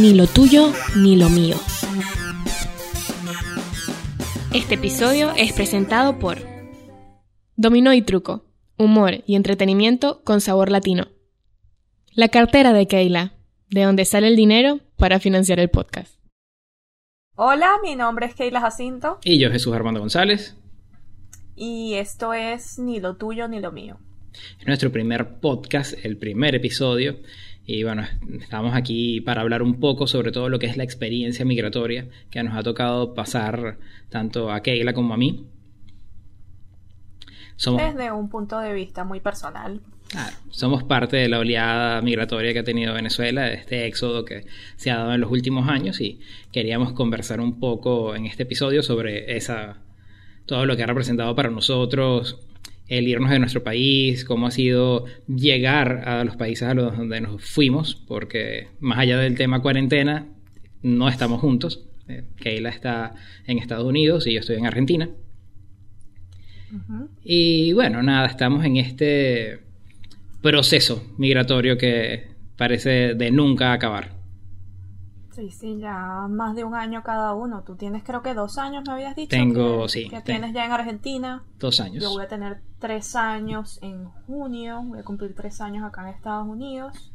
ni lo tuyo ni lo mío. Este episodio es presentado por Dominó y Truco, humor y entretenimiento con sabor latino. La cartera de Keila, de donde sale el dinero para financiar el podcast. Hola, mi nombre es Keila Jacinto. Y yo, Jesús Armando González. Y esto es Ni lo tuyo ni lo mío. Es nuestro primer podcast, el primer episodio. Y bueno, estamos aquí para hablar un poco sobre todo lo que es la experiencia migratoria que nos ha tocado pasar tanto a Keila como a mí. Somos, Desde un punto de vista muy personal. Claro, somos parte de la oleada migratoria que ha tenido Venezuela, de este éxodo que se ha dado en los últimos años y queríamos conversar un poco en este episodio sobre esa todo lo que ha representado para nosotros el irnos de nuestro país, cómo ha sido llegar a los países a los donde nos fuimos, porque más allá del tema cuarentena, no estamos juntos. Eh, Keila está en Estados Unidos y yo estoy en Argentina. Y bueno, nada, estamos en este proceso migratorio que parece de nunca acabar. Sí, sí, ya más de un año cada uno. Tú tienes creo que dos años, me habías dicho. Tengo, que, sí. Que tienes ya en Argentina. Dos años. Yo voy a tener tres años en junio. Voy a cumplir tres años acá en Estados Unidos.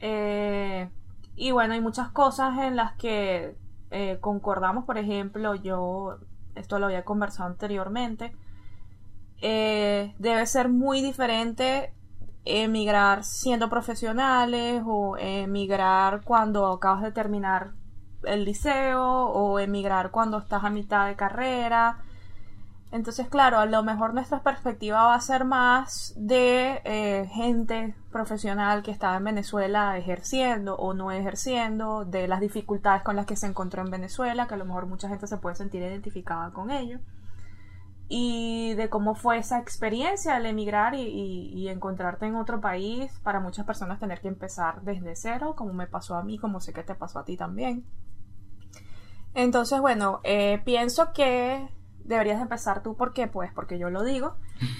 Eh, y bueno, hay muchas cosas en las que eh, concordamos. Por ejemplo, yo, esto lo había conversado anteriormente. Eh, debe ser muy diferente emigrar siendo profesionales o emigrar cuando acabas de terminar el liceo o emigrar cuando estás a mitad de carrera. Entonces, claro, a lo mejor nuestra perspectiva va a ser más de eh, gente profesional que estaba en Venezuela ejerciendo o no ejerciendo, de las dificultades con las que se encontró en Venezuela, que a lo mejor mucha gente se puede sentir identificada con ello y de cómo fue esa experiencia al emigrar y, encontrarte en otro país. Para muchas personas tener que empezar desde cero, como me pasó a mí, como sé que te pasó a ti también. Entonces, bueno, eh, pienso que deberías empezar tú. ¿Por qué? Pues porque yo lo digo.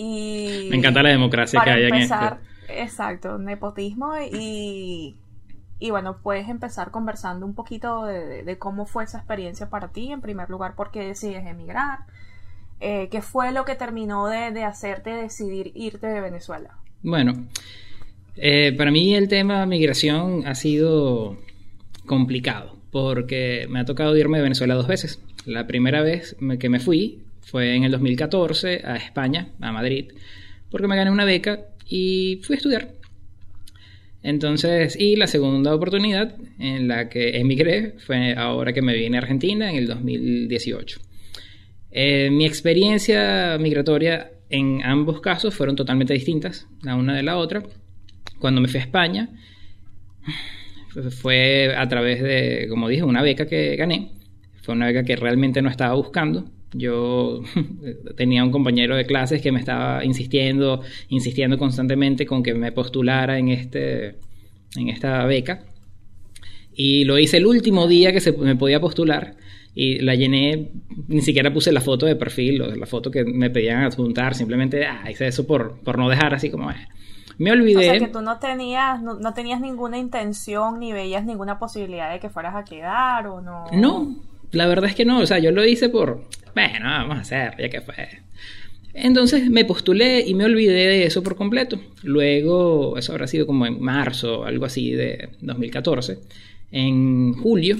Y me encanta la democracia que hay en esto. Exacto, nepotismo y, y bueno, puedes empezar conversando un poquito de, de, cómo fue esa experiencia para ti. En primer lugar, por qué decides emigrar eh, ¿qué fue lo que terminó de, hacerte decidir irte de Venezuela? Bueno, eh, para mí el tema migración ha sido complicado porque me ha tocado irme de Venezuela dos veces. La primera vez que me fui fue en el 2014 a España, a Madrid, porque me gané una beca y fui a estudiar. Entonces, y la segunda oportunidad en la que emigré fue ahora que me vine a Argentina en el 2018. Eh, mi experiencia migratoria en ambos casos fueron totalmente distintas, la una de la otra. Cuando me fui a España, fue a través de, como dije, una beca que gané. Fue una beca que realmente no estaba buscando. Yo tenía un compañero de clases que me estaba insistiendo, insistiendo constantemente con que me postulara en, este, en esta beca. Y lo hice el último día que se me podía postular y la llené, ni siquiera puse la foto de perfil o la foto que me pedían adjuntar, simplemente ah, hice eso por, por no dejar así como... Eh. Me olvidé... O sea que tú no tenías, no, tenías ninguna intención ni veías ninguna posibilidad de que fueras a quedar o no... No, la verdad es que no, o sea, yo lo hice por, bueno, vamos a hacer, ya que fue. Entonces me postulé y me olvidé de eso por completo. Luego, eso habrá sido como en marzo, algo así de 2014. En julio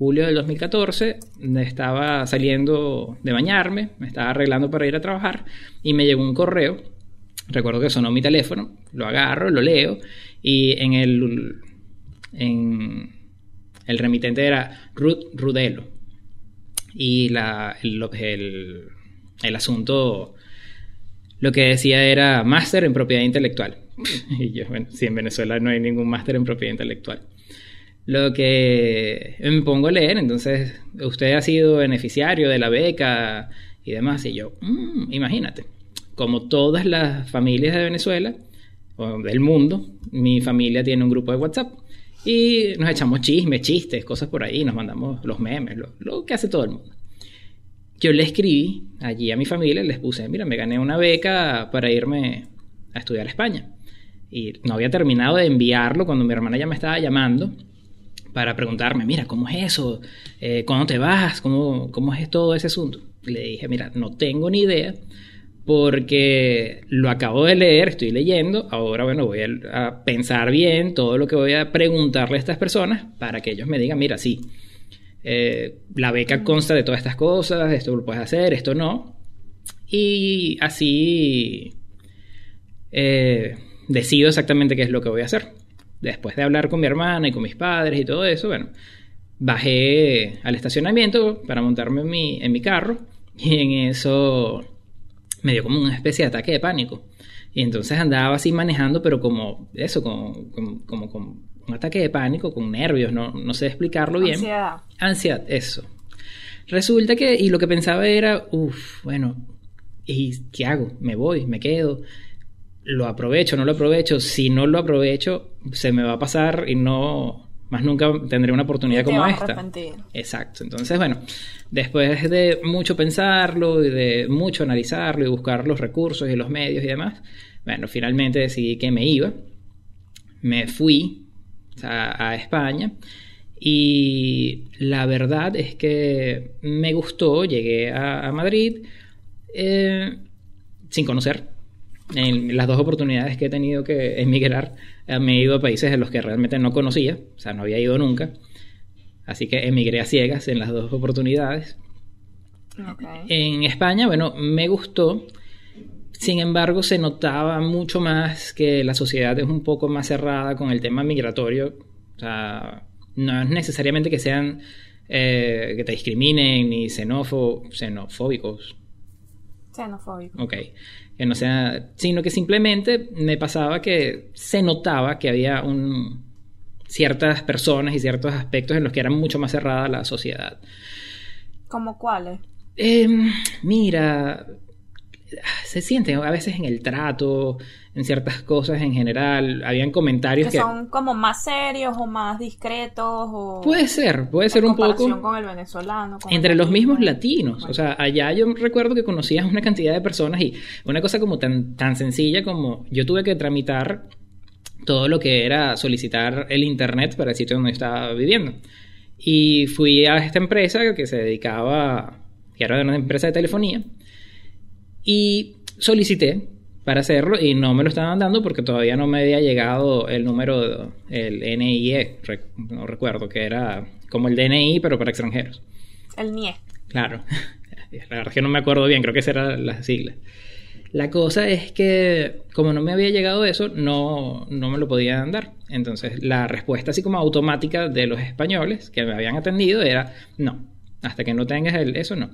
julio del 2014, estaba saliendo de bañarme, me estaba arreglando para ir a trabajar y me llegó un correo. Recuerdo que sonó mi teléfono, lo agarro, lo leo y en el, en el remitente era Ruth Rudelo. Y la, el, el, asunto, lo que decía era máster en propiedad intelectual. y yo, bueno, si en Venezuela no hay ningún máster en propiedad intelectual lo que me pongo a leer, entonces usted ha sido beneficiario de la beca y demás, y yo, mm, imagínate, como todas las familias de Venezuela o del mundo, mi familia tiene un grupo de WhatsApp y nos echamos chismes, chistes, cosas por ahí, nos mandamos los memes, lo, que hace todo el mundo. Yo le escribí allí a mi familia, les puse, mira, me gané una beca para irme a estudiar a España. Y no había terminado de enviarlo cuando mi hermana ya me estaba llamando para preguntarme, mira, ¿cómo es eso? Eh, ¿Cuándo te vas? ¿Cómo, ¿Cómo es todo ese asunto? Le dije, mira, no tengo ni idea porque lo acabo de leer, estoy leyendo, ahora bueno, voy a, pensar bien todo lo que voy a preguntarle a estas personas para que ellos me digan, mira, sí, eh, la beca consta de todas estas cosas, esto lo puedes hacer, esto no. Y así eh, decido exactamente qué es lo que voy a hacer. Después de hablar con mi hermana y con mis padres y todo eso, bueno, bajé al estacionamiento para montarme en mi, en mi carro y en eso me dio como una especie de ataque de pánico. Y entonces andaba así manejando, pero como eso, como, como, con un ataque de pánico, con nervios, no, no sé explicarlo bien. Ansiedad. Ansiedad, eso. Resulta que, y lo que pensaba era, uff, bueno, ¿y qué hago? ¿Me voy? ¿Me quedo? ¿Lo aprovecho? ¿No lo aprovecho? Si no lo aprovecho, se me va a pasar y no, más nunca tendré una oportunidad como esta. Exacto. Entonces, bueno, después de mucho pensarlo y de mucho analizarlo y buscar los recursos y los medios y demás, bueno, finalmente decidí que me iba. Me fui a, España y la verdad es que me gustó, llegué a, Madrid eh, sin conocer en las dos oportunidades que he tenido que emigrar, eh, me he ido a países en los que realmente no conocía, o sea, no había ido nunca. Así que emigré a ciegas en las dos oportunidades. En España, bueno, me gustó. Sin embargo, se notaba mucho más que la sociedad es un poco más cerrada con el tema migratorio. O sea, no es necesariamente que sean eh, que te discriminen ni xenofóbicos. Xenofóbicos. Ok no sea, sino que simplemente me pasaba que se notaba que había un, ciertas personas y ciertos aspectos en los que era mucho más cerrada la sociedad. ¿Como cuáles? Em, mira, se siente a veces en el trato, en ciertas cosas en general. Habían comentarios que, que, son como más serios o más discretos o puede ser, puede ser un poco con el venezolano, entre los mismos latinos. O sea, allá yo recuerdo que conocías una cantidad de personas y una cosa como tan tan sencilla como yo tuve que tramitar todo lo que era solicitar el internet para el sitio donde estaba viviendo. Y fui a esta empresa que se dedicaba, que era una empresa de telefonía, y solicité para hacerlo y no me lo estaban dando porque todavía no me había llegado el número, el NIE, no recuerdo, que era como el DNI pero para extranjeros. El NIE. Claro, la verdad es que no me acuerdo bien, creo que esa era la sigla. La cosa es que como no me había llegado eso, no, no me lo podían dar. Entonces la respuesta así como automática de los españoles que me habían atendido era no, hasta que no tengas el, eso no.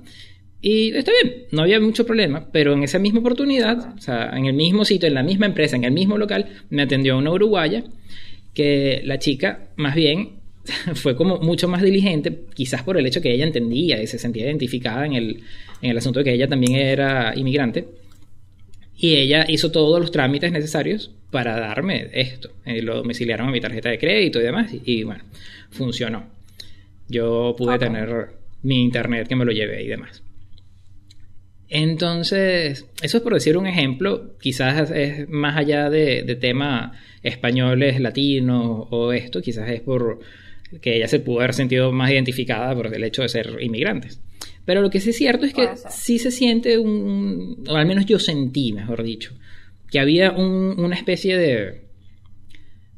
Y está bien, no había mucho problema, pero en esa misma oportunidad, o sea, en el mismo sitio, en la misma empresa, en el mismo local, me atendió una uruguaya que la chica, más bien, fue como mucho más diligente, quizás por el hecho que ella entendía y se sentía identificada en el, en el asunto de que ella también era inmigrante. Y ella hizo todos los trámites necesarios para darme esto. Eh, lo domiciliaron a mi tarjeta de crédito y demás. Y, bueno, funcionó. Yo pude tener mi internet que me lo llevé y demás. Entonces, eso es por decir un ejemplo, quizás es más allá de, de tema españoles, latinos o esto, quizás es por que ella se pudo haber sentido más identificada por el hecho de ser inmigrantes. Pero lo que sí es cierto es que sí se siente un, o al menos yo sentí, mejor dicho, que había una especie de,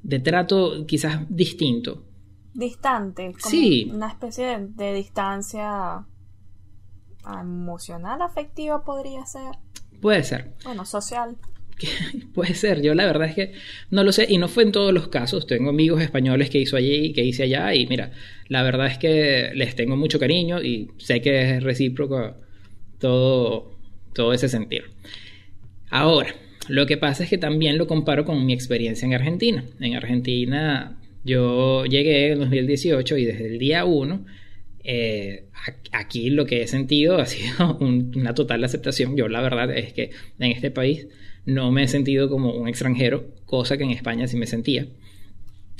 de trato quizás distinto. Distante, como sí. una especie de distancia emocional, afectiva podría ser. Puede ser. Bueno, social. Puede ser, yo la verdad es que no lo sé y no fue en todos los casos. Tengo amigos españoles que hizo allí, que hice allá y mira, la verdad es que les tengo mucho cariño y sé que es recíproco todo, todo ese sentido. Ahora, lo que pasa es que también lo comparo con mi experiencia en Argentina. En Argentina yo llegué en 2018 y desde el día 1 eh, aquí lo que he sentido ha sido una total aceptación. Yo la verdad es que en este país no me he sentido como un extranjero, cosa que en España sí me sentía.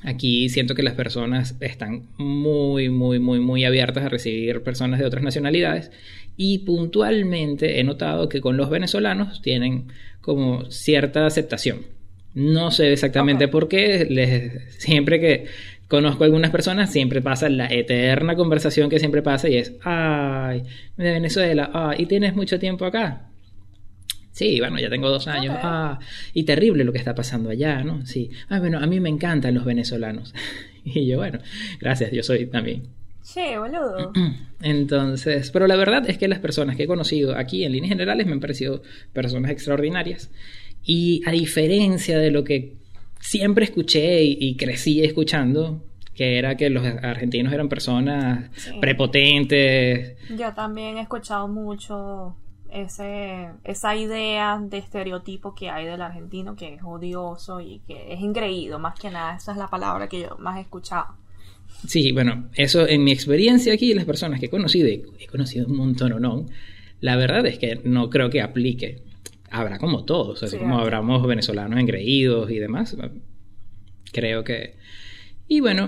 Aquí siento que las personas están muy, muy, muy, muy abiertas a recibir personas de otras nacionalidades y puntualmente he notado que con los venezolanos tienen como cierta aceptación. No sé exactamente por qué, les, siempre que conozco algunas personas, siempre pasa la eterna conversación que siempre pasa y es, ay, de Venezuela, ah, ¿y tienes mucho tiempo acá? Sí, bueno, ya tengo dos años. Ah, y terrible lo que está pasando allá, ¿no? Sí. Ah, bueno, a mí me encantan los venezolanos. y yo, bueno, gracias, yo soy también. Sí, boludo. Entonces, pero la verdad es que las personas que he conocido aquí en líneas generales me han parecido personas extraordinarias. Y a diferencia de lo que siempre escuché y, crecí escuchando, que era que los argentinos eran personas prepotentes. Yo también he escuchado mucho ese, esa idea de estereotipo que hay del argentino que es odioso y que es engreído, más que nada, esa es la palabra que yo más he escuchado. Sí, bueno, eso en mi experiencia aquí, las personas que he conocido, he conocido un montón o no, la verdad es que no creo que aplique. Habrá como todos, así como habramos venezolanos engreídos y demás. Creo que... Y bueno,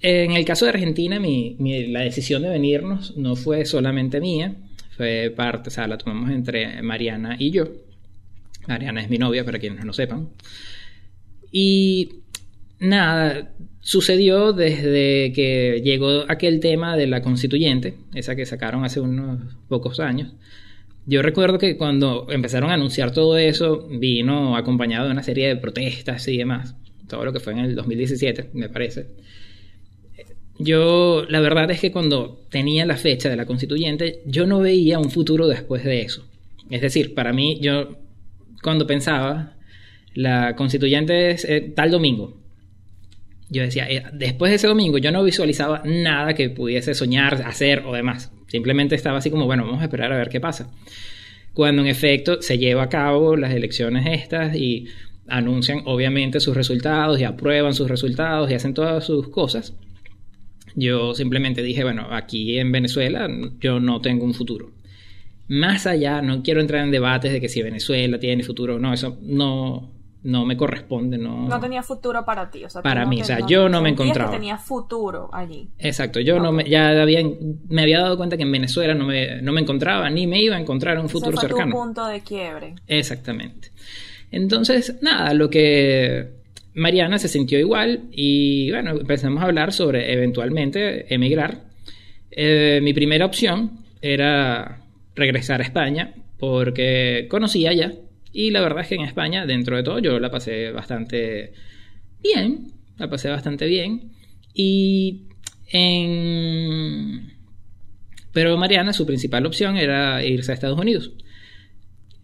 en el caso de Argentina, mi, la decisión de venirnos no fue solamente mía, fue parte, o sea, la tomamos entre Mariana y yo. Mariana es mi novia, para quienes no lo sepan. Y nada, sucedió desde que llegó aquel tema de la constituyente, esa que sacaron hace unos pocos años. Yo recuerdo que cuando empezaron a anunciar todo eso, vino acompañado de una serie de protestas y demás. Todo lo que fue en el 2017, me parece. Yo, la verdad es que cuando tenía la fecha de la constituyente, yo no veía un futuro después de eso. Es decir, para mí, yo, cuando pensaba, la constituyente es eh, tal domingo. Yo decía, eh, después de ese domingo yo no visualizaba nada que pudiese soñar, hacer o demás. Simplemente estaba así como, bueno, vamos a esperar a ver qué pasa. Cuando en efecto se lleva a cabo las elecciones estas y anuncian obviamente sus resultados y aprueban sus resultados y hacen todas sus cosas yo simplemente dije, bueno, aquí en Venezuela yo no tengo un futuro. Más allá, no quiero entrar en debates de que si Venezuela tiene futuro o no, eso no, no me corresponde. No, no tenía futuro para ti. O sea, para mí, o sea, yo no me encontraba. Que tenía futuro allí. Exacto, yo no me, ya había, me había dado cuenta que en Venezuela no me, no me encontraba ni me iba a encontrar un futuro Ese fue cercano. Tu punto de quiebre. Exactamente. Entonces, nada, lo que Mariana se sintió igual y bueno, empezamos a hablar sobre eventualmente emigrar. Eh, mi primera opción era regresar a España porque conocía ya y la verdad es que en España, dentro de todo, yo la pasé bastante bien, la pasé bastante bien. Y en... Pero Mariana, su principal opción era irse a Estados Unidos.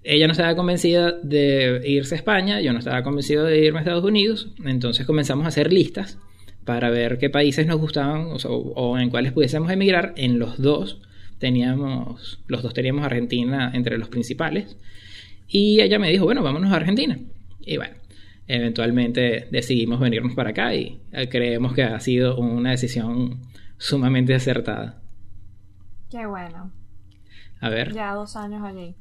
Ella no estaba convencida de irse a España, yo no estaba convencido de irme a Estados Unidos, entonces comenzamos a hacer listas para ver qué países nos gustaban o, en cuáles pudiésemos emigrar. En los dos teníamos, los dos teníamos Argentina entre los principales y ella me dijo, bueno, vámonos a Argentina. Y bueno, eventualmente decidimos venirnos para acá y creemos que ha sido una decisión sumamente acertada. Qué bueno. A ver. Ya dos años allí.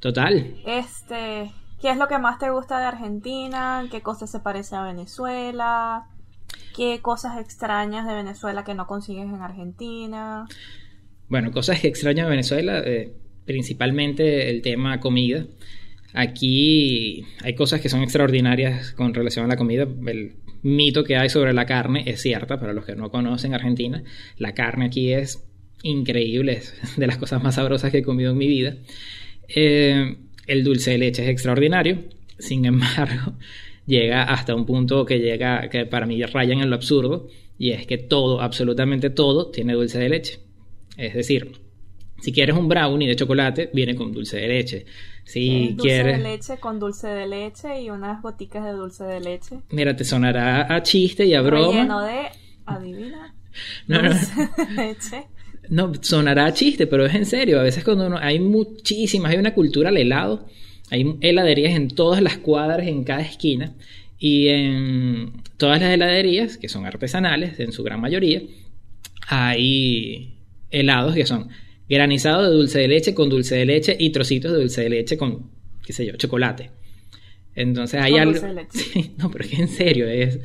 Total. Este, ¿qué es lo que más te gusta de Argentina? ¿Qué cosas se parece a Venezuela? ¿Qué cosas extrañas de Venezuela que no consigues en Argentina? Bueno, cosas que extraño de Venezuela, eh, principalmente el tema comida. Aquí hay cosas que son extraordinarias con relación a la comida. El mito que hay sobre la carne es cierta, para los que no conocen Argentina. La carne aquí es increíble, es de las cosas más sabrosas que he comido en mi vida. Eh, el dulce de leche es extraordinario, sin embargo, llega hasta un punto que llega, que para mí raya en lo absurdo, y es que todo, absolutamente todo, tiene dulce de leche. Es decir, si quieres un brownie de chocolate, viene con dulce de leche. Si dulce quieres... de leche con dulce de leche y unas goticas de dulce de leche. Mira, te sonará a chiste y a broma. Lleno de... Adivina. No, dulce de leche no, sonará chiste, pero es en serio. A veces cuando uno, hay muchísimas, hay una cultura al helado, hay heladerías en todas las cuadras, en cada esquina, y en todas las heladerías, que son artesanales en su gran mayoría, hay helados que son granizado de dulce de leche con dulce de leche y trocitos de dulce de leche con, qué sé yo, chocolate. Entonces hay algo... no, pero es que en serio, es...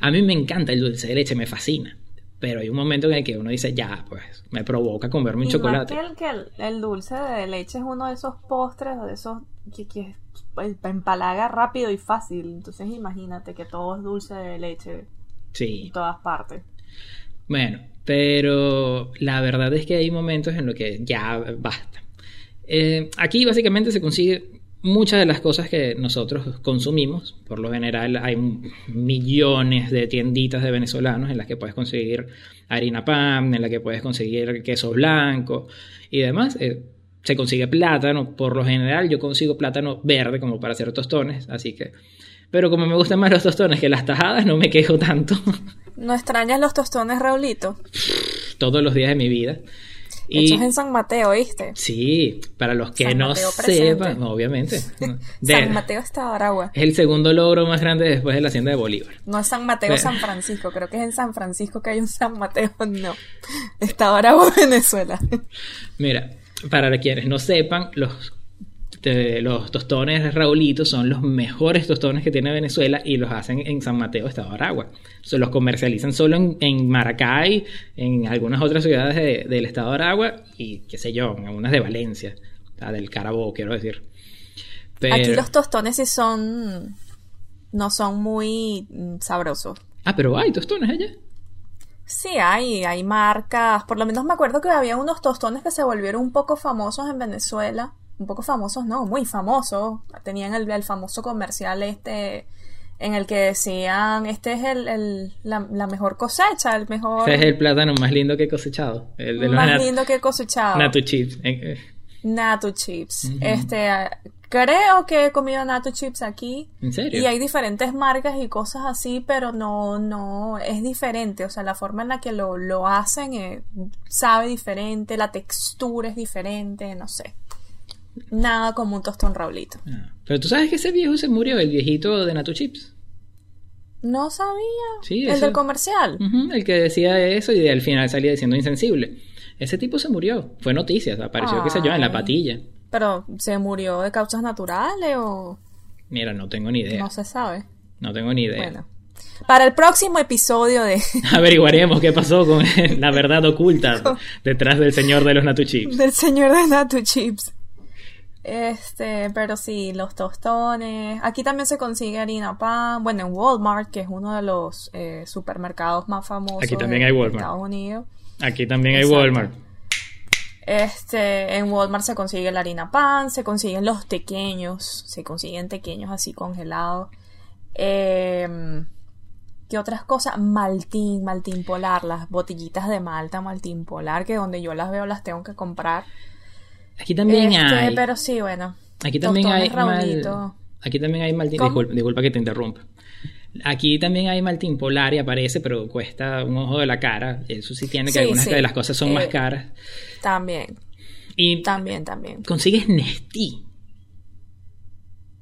A mí me encanta el dulce de leche, me fascina. Pero hay un momento en el que uno dice, ya, pues, me provoca comerme un chocolate. Más que, el, que el, dulce de leche es uno de esos postres o de esos que, que empalaga rápido y fácil. Entonces imagínate que todo es dulce de leche. Sí. En todas partes. Bueno, pero la verdad es que hay momentos en los que ya basta. Eh, aquí básicamente se consigue muchas de las cosas que nosotros consumimos. Por lo general hay millones de tienditas de venezolanos en las que puedes conseguir harina pan, en las que puedes conseguir queso blanco y demás. Eh, se consigue plátano, por lo general yo consigo plátano verde como para hacer tostones, así que... Pero como me gustan más los tostones que las tajadas, no me quejo tanto. ¿No extrañas los tostones, Raulito? Todos los días de mi vida. Y, Hechos en San Mateo, ¿viste? Sí, para los que no sepan, obviamente. San Mateo está Aragua. Es el segundo logro más grande después de la hacienda de Bolívar. No es San Mateo, San Francisco. Creo que es en San Francisco que hay un San Mateo. No. Está Aragua, Venezuela. Mira, para quienes no sepan, los los tostones Raulito son los mejores tostones que tiene Venezuela y los hacen en San Mateo, Estado de Aragua. Se los comercializan solo en, Maracay, en algunas otras ciudades del Estado de Aragua y qué sé yo, en algunas de Valencia, del Carabobo, quiero decir. Aquí los tostones sí son. no son muy mm, sabrosos. Ah, pero hay tostones allá. Sí, hay, hay marcas. Por lo menos me acuerdo que había unos tostones que se volvieron un poco famosos en Venezuela un poco famosos, no, muy famosos. Tenían el, famoso comercial este en el que decían, este es el, la, mejor cosecha, el mejor... Este es el plátano más lindo que he cosechado. El de más lindo que he cosechado. Natu Chips. Eh, eh. Natu Chips. Este, creo que he comido Natu Chips aquí. ¿En serio? Y hay diferentes marcas y cosas así, pero no, no, es diferente. O sea, la forma en la que lo, lo hacen eh, sabe diferente, la textura es diferente, no sé. Nada como un tostón Raulito. Ah, pero tú sabes que ese viejo se murió, el viejito de Nato Chips. No sabía. Sí, el del comercial. el que decía eso y al final salía diciendo insensible. Ese tipo se murió. Fue noticia, apareció, qué sé yo, en la patilla. Pero, ¿se murió de causas naturales o...? Mira, no tengo ni idea. No se sabe. No tengo ni idea. Bueno. Para el próximo episodio de... Averiguaremos qué pasó con la verdad oculta detrás del señor de los Natu Chips. Del señor de Natu Chips. Este, pero sí, los tostones. Aquí también se consigue harina pan. Bueno, en Walmart, que es uno de los eh, supermercados más famosos Aquí también hay Walmart. Estados Unidos. Aquí también hay Walmart. Este, en Walmart se consigue la harina pan, se consiguen los pequeños, se consiguen pequeños así congelados. Em, ¿Qué otras cosas? Maltín, maltín polar, las botellitas de malta, maltín polar, que donde yo las veo las tengo que comprar. Aquí también este, hay. Pero sí, bueno. Aquí también hay. aquí también hay Maltín. Disculpa, que te interrumpa. Aquí también hay Maltín Polar y aparece, pero cuesta un ojo de la cara. Eso sí tiene que algunas de las cosas son más eh, caras. También. Y también, también. Consigues Nestí.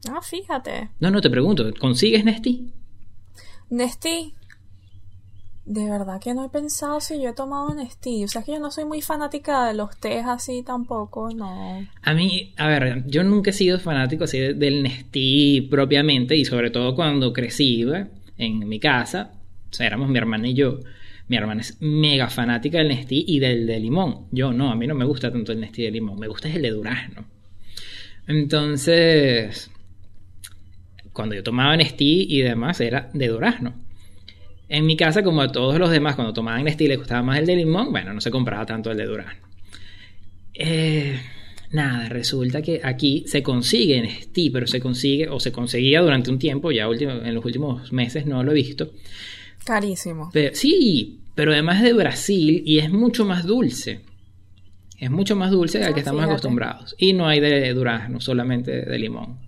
Ah, fíjate. No, no te pregunto, ¿consigues Nestí? Nestí. De verdad que no he pensado si yo he tomado Nestí. O sea, que yo no soy muy fanática de los tés así tampoco, no. A mí, a ver, yo nunca he sido fanático así del Nestí propiamente y sobre todo cuando crecí en mi casa, o sea, éramos mi hermana y yo. Mi hermana es mega fanática del Nestí y del de limón. Yo no, a mí no me gusta tanto el Nestí de limón, me gusta el de durazno. Entonces, cuando yo tomaba Nestí y demás, era de durazno. En mi casa, como a todos los demás, cuando tomaban Nestí les gustaba más el de limón, bueno, no se compraba tanto el de durazno. Eh, nada, resulta que aquí se consigue Nestí, pero se consigue, o se conseguía durante un tiempo, ya último, en los últimos meses no lo he visto. Carísimo. sí, pero además de Brasil y es mucho más dulce. Es mucho más dulce al que ah, estamos acostumbrados. Y no hay de durazno, solamente de limón.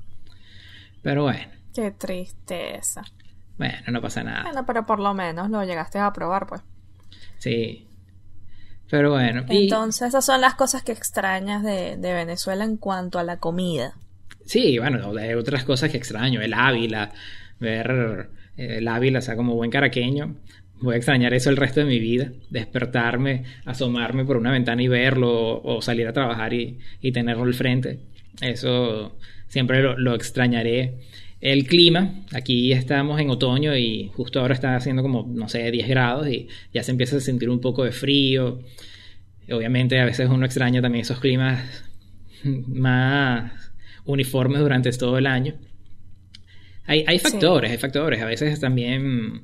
Pero bueno. Qué tristeza. Bueno, no pasa nada. Bueno, pero por lo menos lo llegaste a probar, pues. Sí. Pero bueno. Entonces, esas son las cosas que extrañas de, Venezuela en cuanto a la comida. Sí, bueno, hay otras cosas que extraño. El Ávila, ver eh, el Ávila, o sea, como buen caraqueño. Voy a extrañar eso el resto de mi vida. Despertarme, asomarme por una ventana y verlo, o, salir a trabajar y, tenerlo al frente. Eso siempre lo, lo extrañaré. El clima, aquí estamos en otoño y justo ahora está haciendo como, no sé, 10 grados y ya se empieza a sentir un poco de frío. Obviamente a veces uno extraña también esos climas más uniformes durante todo el año. Hay, hay factores, hay factores. A veces también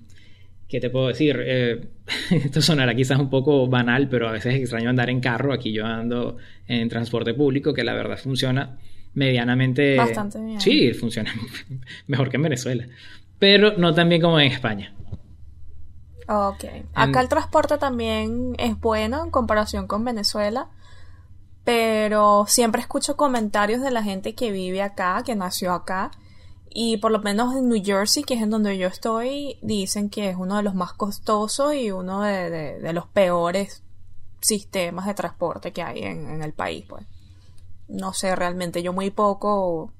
¿Qué te puedo decir? Eh, esto sonará quizás un poco banal, pero a veces es extraño andar en carro. Aquí yo ando en transporte público, que la verdad funciona medianamente... Bastante bien. Sí, funciona mejor que en Venezuela. Pero no tan bien como en España. Ok. Acá el transporte también es bueno en comparación con Venezuela. Pero siempre escucho comentarios de la gente que vive acá, que nació acá, y por lo menos en New Jersey, que es en donde yo estoy, dicen que es uno de los más costosos y uno de, los peores sistemas de transporte que hay en, el país, pues. No sé, realmente, yo muy poco,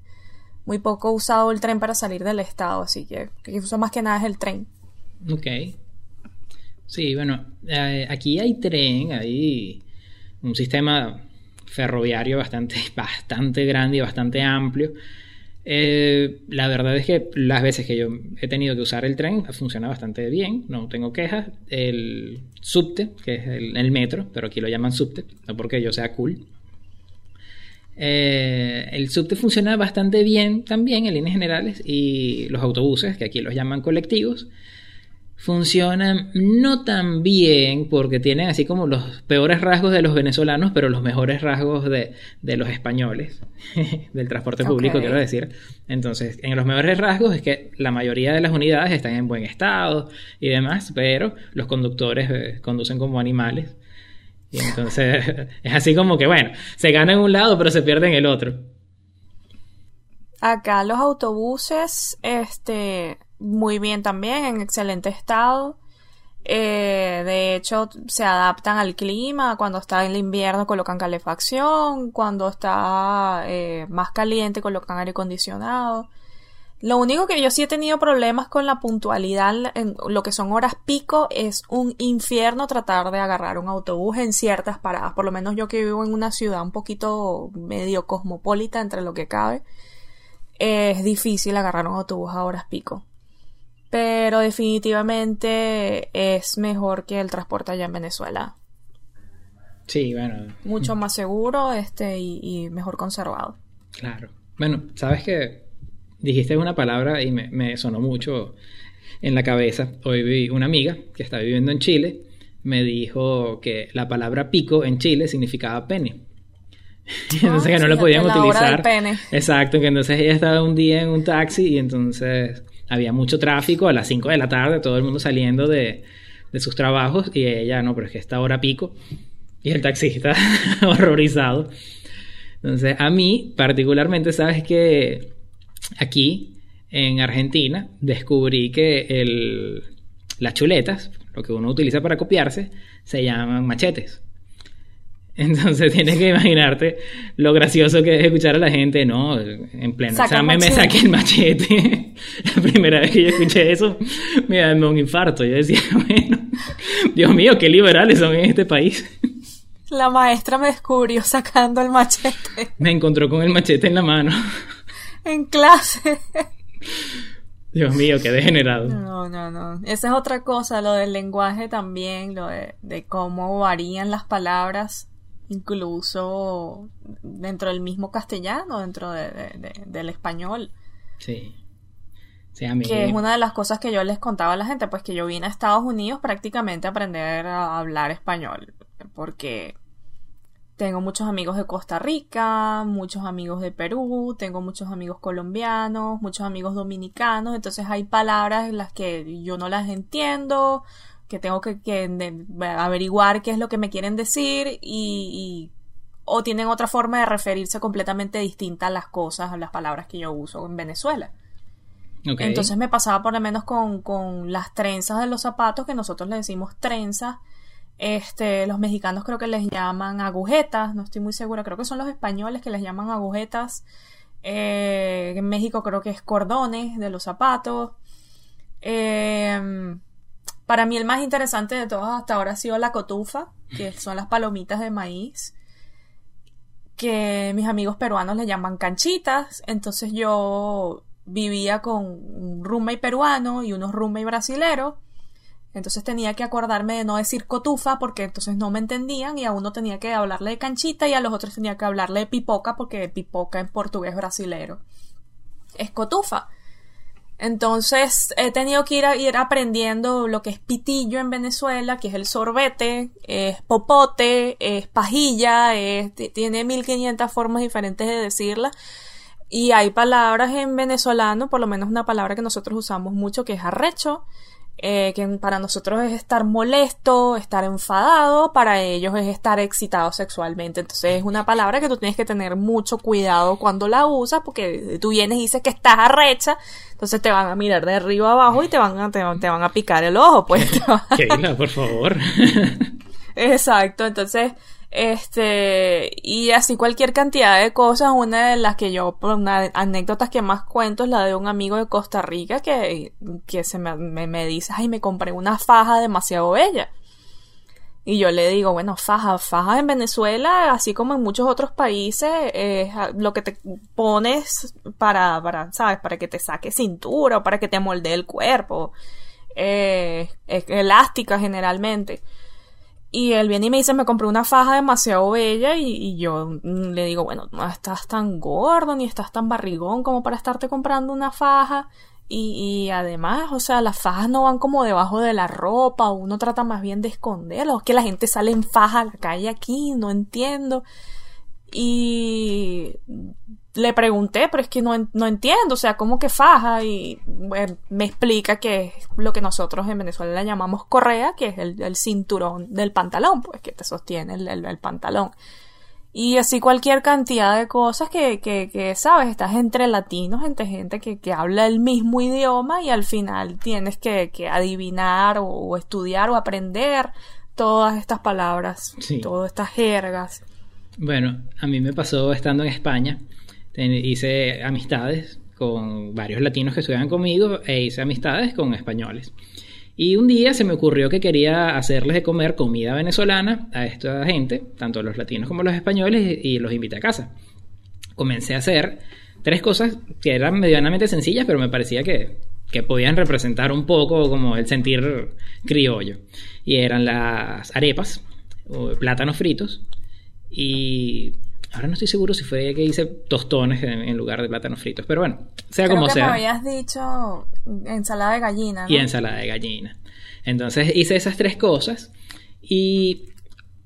muy poco he usado el tren para salir del estado, así que, que uso más que nada es el tren. Ok. Sí, bueno, eh, aquí hay tren, hay un sistema ferroviario bastante, bastante grande y bastante amplio eh, la verdad es que las veces que yo he tenido que usar el tren funciona bastante bien, no tengo quejas. El subte, que es el, metro, pero aquí lo llaman subte, no porque yo sea cool. Eh, el subte funciona bastante bien también en líneas generales y los autobuses, que aquí los llaman colectivos, funcionan no tan bien porque tienen así como los peores rasgos de los venezolanos, pero los mejores rasgos de, los españoles, del transporte público, quiero decir. Entonces, en los mejores rasgos es que la mayoría de las unidades están en buen estado y demás, pero los conductores eh, conducen como animales. Entonces es así como que, bueno, se gana en un lado, pero se pierde en el otro. Acá los autobuses, este, muy bien también, en excelente estado. Eh, de hecho, se adaptan al clima. Cuando está en el invierno colocan calefacción. Cuando está eh, más caliente colocan aire acondicionado. Lo único que yo sí he tenido problemas con la puntualidad en lo que son horas pico es un infierno tratar de agarrar un autobús en ciertas paradas. Por lo menos yo que vivo en una ciudad un poquito medio cosmopolita entre lo que cabe. Es difícil agarrar un autobús a horas pico pero definitivamente es mejor que el transporte allá en Venezuela. Sí, bueno. Mucho más seguro este y, mejor conservado. Claro. Bueno, sabes que dijiste una palabra y me, sonó mucho en la cabeza. Hoy vi una amiga que está viviendo en Chile, me dijo que la palabra pico en Chile significaba pene. entonces que no lo podían utilizar. Exacto, que entonces ella estaba un día en un taxi y entonces había mucho tráfico a las 5 de la tarde, todo el mundo saliendo de, sus trabajos y ella, no, pero es que está hora pico y el taxista horrorizado. Entonces, a mí particularmente, sabes que aquí en Argentina descubrí que el, las chuletas, lo que uno utiliza para copiarse, se llaman machetes. Entonces tienes que imaginarte lo gracioso que es escuchar a la gente, no, en pleno examen me saqué el machete. la primera vez que yo escuché eso me dio un infarto. Yo decía, bueno, Dios mío, qué liberales son en este país. La maestra me descubrió sacando el machete. Me encontró con el machete en la mano. En clase. Dios mío, qué degenerado. No, no, no. Esa es otra cosa, lo del lenguaje también, lo de, de cómo varían las palabras incluso dentro del mismo castellano, dentro del español. Sí. que es una de las cosas que yo les contaba a la gente, pues que yo vine a Estados Unidos prácticamente a aprender a hablar español, porque tengo muchos amigos de Costa Rica, muchos amigos de Perú, tengo muchos amigos colombianos, muchos amigos dominicanos, entonces hay palabras en las que yo no las entiendo que tengo que, averiguar qué es lo que me quieren decir y, o tienen otra forma de referirse completamente distinta a las cosas, a las palabras que yo uso en Venezuela. Entonces me pasaba por lo menos con, con las trenzas de los zapatos, que nosotros le decimos trenzas. Este, los mexicanos creo que les llaman agujetas, no estoy muy segura, creo que son los españoles que les llaman agujetas. Eh, en México creo que es cordones de los zapatos. Eh, para mí el más interesante de todos hasta ahora ha sido la cotufa, que son las palomitas de maíz, que mis amigos peruanos le llaman canchitas. Entonces yo vivía con un roommate peruano y unos roommate brasileros. Entonces tenía que acordarme de no decir cotufa porque entonces no me entendían y a uno tenía que hablarle de canchita y a los otros tenía que hablarle de pipoca porque pipoca en portugués brasilero es cotufa. Entonces he tenido que ir, aprendiendo lo que es pitillo en Venezuela, que es el sorbete, es popote, es pajilla, es, tiene 1500 formas diferentes de decirla. Y hay palabras en venezolano, por lo menos una palabra que nosotros usamos mucho, que es arrecho, eh, que para nosotros es estar molesto, estar enfadado, para ellos es estar excitado sexualmente. Entonces es una palabra que tú tienes que tener mucho cuidado cuando la usas, porque tú vienes y dices que estás arrecha, entonces te van a mirar de arriba abajo y te van a, te, van a picar el ojo, pues. Keila, por favor. Exacto, entonces este, y así cualquier cantidad de cosas. Una de las que yo, una anécdotas que más cuento es la de un amigo de Costa Rica que, que se me, me, dice, ay, me compré una faja demasiado bella. Y yo le digo, bueno, faja, faja en Venezuela, así como en muchos otros países, es lo que te pones para, para, ¿sabes? Para que te saque cintura o para que te moldee el cuerpo. Eh, es elástica generalmente. Y él viene y me dice, me compré una faja demasiado bella y, yo le digo, bueno, no estás tan gordo ni estás tan barrigón como para estarte comprando una faja. Y, además, o sea, las fajas no van como debajo de la ropa, uno trata más bien de esconderlo. Es que la gente sale en faja a la calle aquí, no entiendo. Y le pregunté, pero es que no, no entiendo, o sea, ¿cómo que faja? Y me explica que es lo que nosotros en Venezuela le llamamos correa, que es el, cinturón del pantalón, pues que te sostiene el, pantalón. Y así cualquier cantidad de cosas que, que, que sabes, estás entre latinos, entre gente que, que, habla el mismo idioma y al final tienes que, que adivinar o, estudiar o aprender todas estas palabras, todas estas jergas. Bueno, a mí me pasó estando en España hice amistades con varios latinos que estudiaban conmigo e hice amistades con españoles. Y un día se me ocurrió que quería hacerles de comer comida venezolana a esta gente, tanto los latinos como los españoles, y los invité a casa. Comencé a hacer tres cosas que eran medianamente sencillas, pero me parecía que, que podían representar un poco como el sentir criollo. Y eran las arepas, plátanos fritos, y Ahora no estoy seguro si fue que hice tostones en, lugar de plátanos fritos, pero bueno, sea como sea. Me habías dicho ensalada de gallina. ¿no? Y ensalada de gallina. Entonces hice esas tres cosas y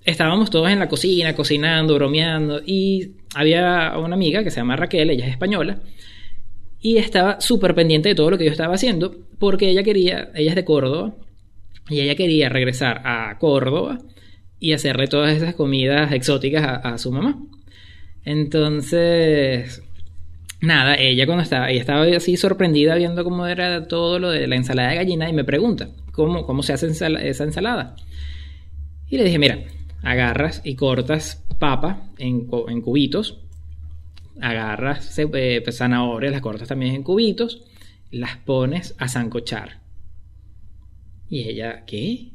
estábamos todos en la cocina, cocinando, bromeando y había una amiga que se llama Raquel, ella es española, y estaba súper pendiente de todo lo que yo estaba haciendo porque ella quería, ella es de Córdoba, y ella quería regresar a Córdoba y hacerle todas esas comidas exóticas a su mamá. Entonces, nada, ella cuando estaba, ella estaba así sorprendida viendo cómo era todo lo de la ensalada de gallina y me pregunta, ¿cómo, cómo se hace esa ensalada? Y le dije, mira, agarras y cortas papa en, cubitos, agarras eh, pues, zanahorias, las cortas también en cubitos, las pones a zancochar. Y ella, ¿qué?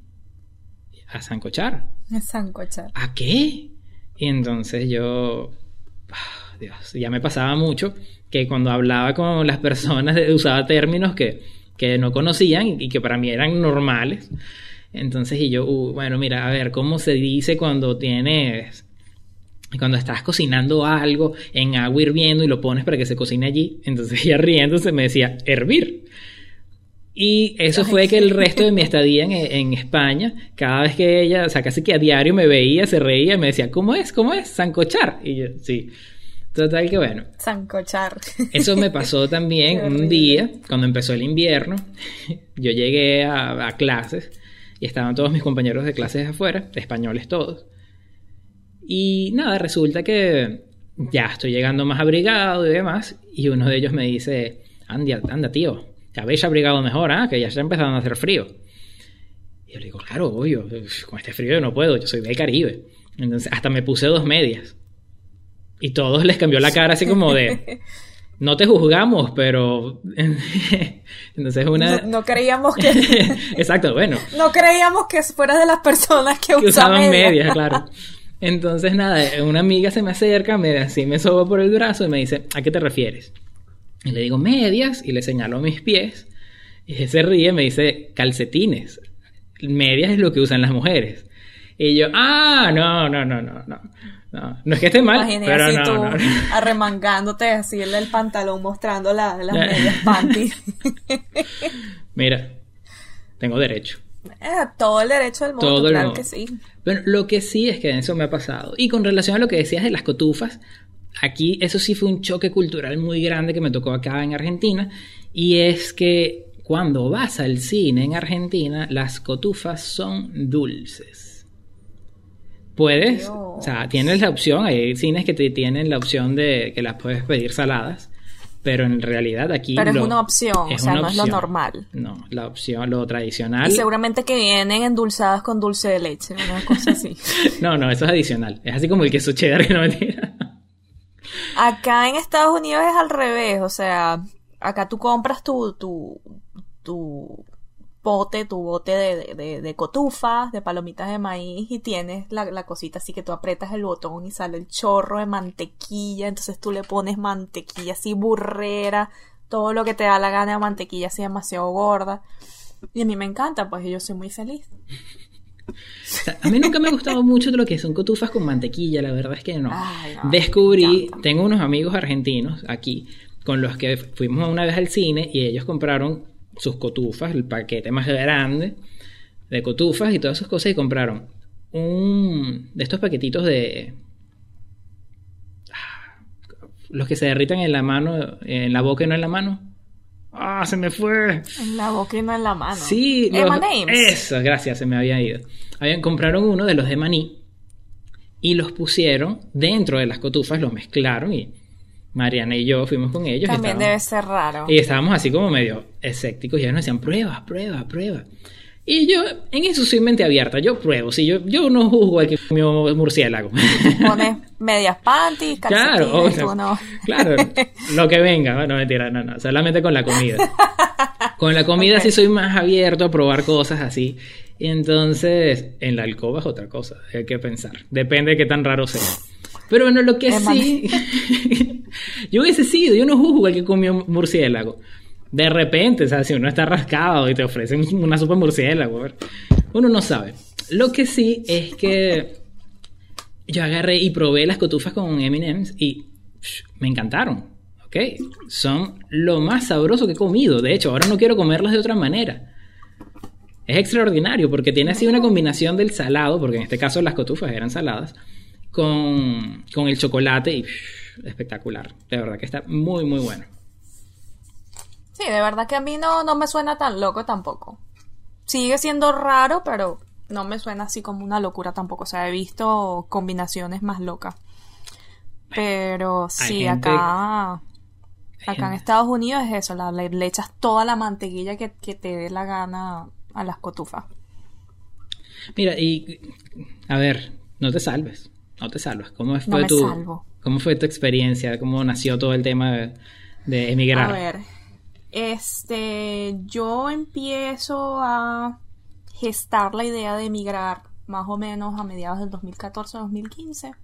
¿A zancochar? A zancochar. ¿A qué? Y entonces yo Dios, ya me pasaba mucho que cuando hablaba con las personas usaba términos que, que no conocían y que para mí eran normales. Entonces, y yo, uh, bueno, mira, a ver, ¿cómo se dice cuando tienes, cuando estás cocinando algo en agua hirviendo y lo pones para que se cocine allí? Entonces ella riéndose me decía, hervir. Y eso fue que el resto de mi estadía en, en, España, cada vez que ella, o sea, casi que a diario me veía, se reía y me decía, ¿cómo es? ¿Cómo es? Sancochar. Y yo, sí. Total que bueno. Sancochar. Eso me pasó también un día, cuando empezó el invierno. Yo llegué a, a, clases y estaban todos mis compañeros de clases afuera, españoles todos. Y nada, resulta que ya estoy llegando más abrigado y demás. Y uno de ellos me dice, anda, anda tío, te habéis abrigado mejor, ¿ah? Que ya está empezando a hacer frío. Y yo le digo, claro, obvio, con este frío yo no puedo, yo soy del Caribe. Entonces, hasta me puse dos medias. Y todos les cambió la cara así como de... No te juzgamos, pero... Entonces una... No, creíamos que... Exacto, bueno. No creíamos que fueras de las personas que, usaban medias. claro. Entonces nada, una amiga se me acerca, me así me soba por el brazo y me dice, ¿a qué te refieres? Y le digo medias y le señalo mis pies. Y se ríe, me dice calcetines. Medias es lo que usan las mujeres. Y yo, ah, no, no, no, no, no. No, no es que esté mal, Imaginé pero así no, tú no, no. arremangándote así el, el pantalón mostrando la- las medias panty. Mira, tengo derecho. Eh, todo el derecho del mundo, Todo el claro mundo. que sí. Bueno, lo que sí es que eso me ha pasado. Y con relación a lo que decías de las cotufas, aquí eso sí fue un choque cultural muy grande que me tocó acá en Argentina. Y es que cuando vas al cine en Argentina, las cotufas son dulces. Puedes, Dios. o sea, tienes la opción, hay cines que te tienen la opción de que las puedes pedir saladas, pero en realidad aquí... Pero es una opción, o sea, no es lo normal. No, la opción, lo tradicional... Y seguramente que vienen endulzadas con dulce de leche, una cosa así. No, no, eso es adicional. Es así como el queso cheddar que no mentira. Acá en Estados Unidos es al revés, o sea, acá tú compras tu, tu, tu bote, tu bote de, de, de- cotufas, de palomitas de maíz y tienes la, la cosita así que tú aprietas el botón y sale el chorro de mantequilla, entonces tú le pones mantequilla así burrera, todo lo que te da la gana de mantequilla así demasiado gorda. Y a mí me encanta, pues yo soy muy feliz. O sea, a mí nunca me ha gustado mucho lo que son cotufas con mantequilla, la verdad es que no. Ay, no, me Descubrí, tengo unos amigos argentinos aquí con los que fuimos una vez al cine y ellos compraron sus cotufas, el paquete más grande de cotufas y todas esas cosas y compraron un de estos paquetitos de ah, los que se derritan en la mano, en la boca y no en la mano. Ah, se me fue. En la boca y no en la mano. Sí, los-. Eso, gracias, se me había ido. Habían, compraron uno de los de maní y los pusieron dentro de las cotufas, los mezclaron y Mariana y yo fuimos con ellos. y También debe ser raro. y estábamos así como medio escépticos y ellos nos decían, prueba, prueba, prueba. Y yo, en eso soy mente abierta, yo pruebo, sí, yo, yo no juzgo al que comió murciélago. Pones medias panties, Claro, o sea, no. claro, lo que venga, no mentira, no, no, solamente con la comida. Con la comida sí soy más abierto a probar cosas así. Y entonces, en la alcoba es otra cosa, hay que pensar. Depende de qué tan raro sea. Pero bueno, lo que Eh, sí, yo hubiese sido, yo no juzgo al que comió murciélago. De repente, o sea, si uno está rascado y te ofrecen una sopa murciélago, uno no sabe. Lo que sí es que yo agarré y probé las cotufas con M&M's y me encantaron. ¿Ok? Son lo más sabroso que he comido. De hecho, ahora no quiero comerlas de otra manera. Es extraordinario porque tiene así una combinación del salado, porque en este caso las cotufas eran saladas, con, con el chocolate y espectacular. De verdad que está muy, muy bueno. Sí, de verdad que a mí no, no me suena tan loco tampoco. Sigue siendo raro, pero no me suena así como una locura tampoco. O sea, he visto combinaciones más locas. Pero sí, gente- acá, acá en Estados Unidos es eso, la- le, le echas toda la mantequilla que, que te dé la gana a las cotufas. Mira, y a ver, no te salves. No te salvas. ¿Cómo fue No me tu salvo. cómo fue tu experiencia? ¿Cómo nació todo el tema de, de emigrar? A ver, este, yo empiezo a gestar la idea de emigrar más o menos a mediados del 2014-2015.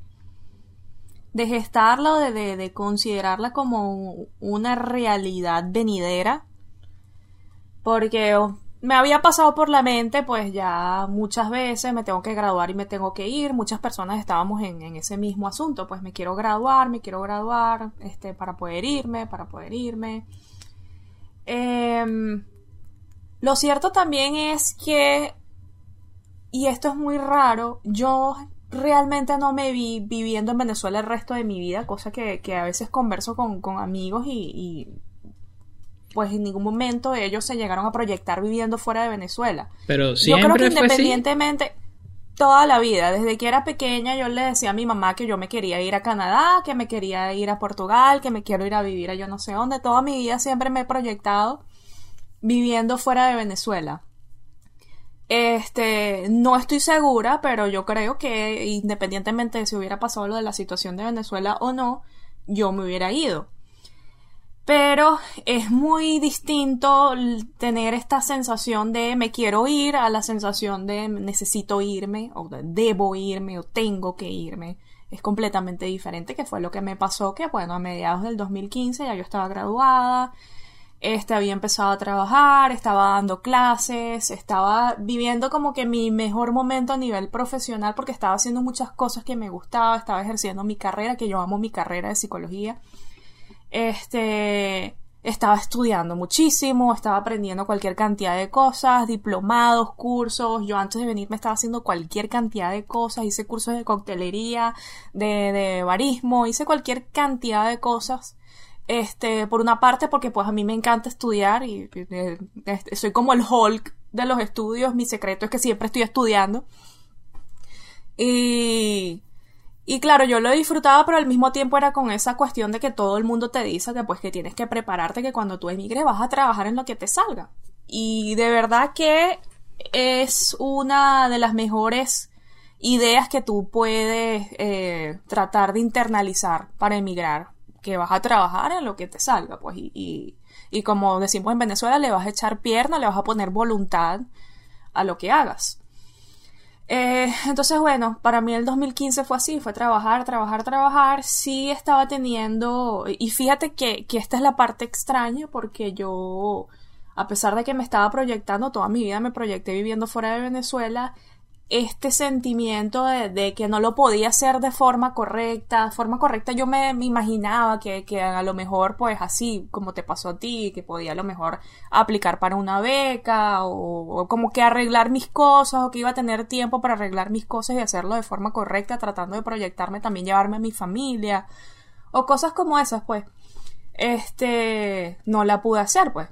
De gestarla, de, de, de considerarla como una realidad venidera. Porque me había pasado por la mente, pues ya muchas veces me tengo que graduar y me tengo que ir. Muchas personas estábamos en, en ese mismo asunto, pues me quiero graduar, me quiero graduar, este, para poder irme, para poder irme. Em, lo cierto también es que, y esto es muy raro, yo realmente no me vi viviendo en Venezuela el resto de mi vida, cosa que, que a veces converso con, con amigos y, y, pues en ningún momento ellos se llegaron a proyectar viviendo fuera de Venezuela. Pero Yo creo siempre que independientemente, toda la vida, desde que era pequeña, yo le decía a mi mamá que yo me quería ir a Canadá, que me quería ir a Portugal, que me quiero ir a vivir a yo no sé dónde. Toda mi vida siempre me he proyectado viviendo fuera de Venezuela. Este, no estoy segura, pero yo creo que independientemente de si hubiera pasado lo de la situación de Venezuela o no, yo me hubiera ido. Pero es muy distinto tener esta sensación de me quiero ir a la sensación de necesito irme o de debo irme o tengo que irme. Es completamente diferente, que fue lo que me pasó, que bueno, a mediados del 2015 ya yo estaba graduada, Este, había empezado a trabajar, estaba dando clases, estaba viviendo como que mi mejor momento a nivel profesional porque estaba haciendo muchas cosas que me gustaba, estaba ejerciendo mi carrera, que yo amo mi carrera de psicología. Este, estaba estudiando muchísimo, estaba aprendiendo cualquier cantidad de cosas, diplomados, cursos. Yo antes de venir me estaba haciendo cualquier cantidad de cosas, hice cursos de coctelería, de, de barismo, hice cualquier cantidad de cosas este, por una parte porque pues a mí me encanta estudiar y, este, soy como el Hulk de los estudios, mi secreto es que siempre estoy estudiando. Y, y claro, yo lo disfrutaba, pero al mismo tiempo era con esa cuestión de que todo el mundo te dice que pues que tienes que prepararte, que cuando tú emigres vas a trabajar en lo que te salga. Y de verdad que es una de las mejores ideas que tú puedes eh, tratar de internalizar para emigrar que vas a trabajar en lo que te salga, pues, y, y, como decimos en Venezuela, le vas a echar pierna, le vas a poner voluntad a lo que hagas. Eh, entonces, bueno, para mí el 2015 fue así, fue trabajar, trabajar, trabajar. Sí estaba teniendo, y fíjate que, que esta es la parte extraña porque yo, a pesar de que me estaba proyectando, toda mi vida me proyecté viviendo fuera de Venezuela, este sentimiento de, que no lo podía hacer de forma correcta. De forma correcta yo me, imaginaba que, que, a lo mejor, pues así como te pasó a ti, que podía a lo mejor aplicar para una beca o, como que arreglar mis cosas o que iba a tener tiempo para arreglar mis cosas y hacerlo de forma correcta, tratando de proyectarme también llevarme a mi familia o cosas como esas, pues. Este, no la pude hacer, pues.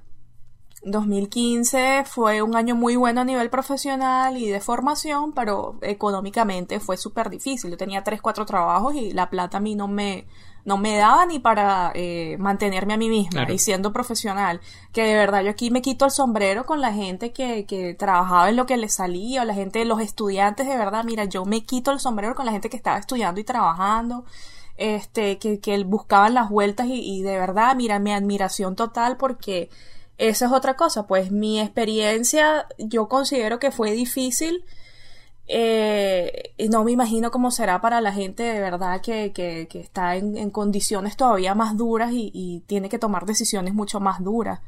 2015 fue un año muy bueno a nivel profesional y de formación, pero económicamente fue súper difícil. Yo tenía tres, cuatro trabajos y la plata a mí no me, no me daba ni para eh, mantenerme a mí misma y siendo profesional. Que de verdad yo aquí me quito el sombrero con la gente que, que trabajaba en lo que le salía, o la gente, los estudiantes, de verdad, mira, yo me quito el sombrero con la gente que estaba estudiando y trabajando este, que, que buscaban las vueltas y, y de verdad, mira, mi admiración total porque esa es otra cosa, pues mi experiencia yo considero que fue difícil. Eh, y no me imagino cómo será para la gente de verdad que, que, está en, condiciones todavía más duras y, tiene que tomar decisiones mucho más duras.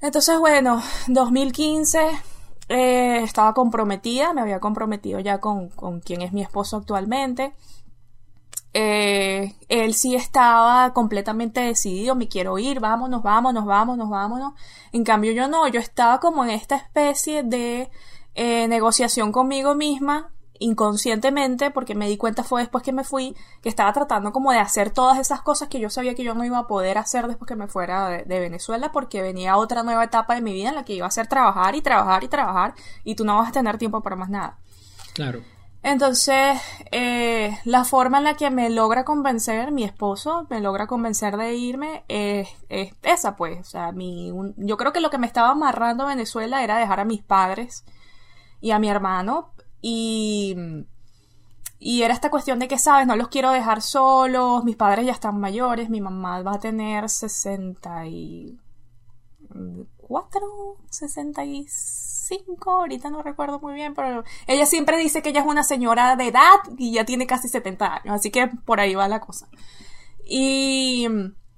Entonces, bueno, 2015 eh, estaba comprometida, me había comprometido ya con, con quien es mi esposo actualmente. Eh, él sí estaba completamente decidido, me quiero ir, vámonos, vámonos, vámonos, vámonos. En cambio yo no, yo estaba como en esta especie de eh, negociación conmigo misma, inconscientemente, porque me di cuenta fue después que me fui, que estaba tratando como de hacer todas esas cosas que yo sabía que yo no iba a poder hacer después que me fuera de, de Venezuela, porque venía otra nueva etapa de mi vida en la que iba a ser trabajar y trabajar y trabajar, y tú no vas a tener tiempo para más nada. Claro. Entonces, eh, la forma en la que me logra convencer mi esposo, me logra convencer de irme, es, esa, pues. O sea, mi, yo creo que lo que me estaba amarrando a Venezuela era dejar a mis padres y a mi hermano. Y, y era esta cuestión de que, sabes, no los quiero dejar solos, mis padres ya están mayores, mi mamá va a tener 64, 66 ahorita no recuerdo muy bien, pero ella siempre dice que ella es una señora de edad y ya tiene casi 70 años, así que por ahí va la cosa. Y,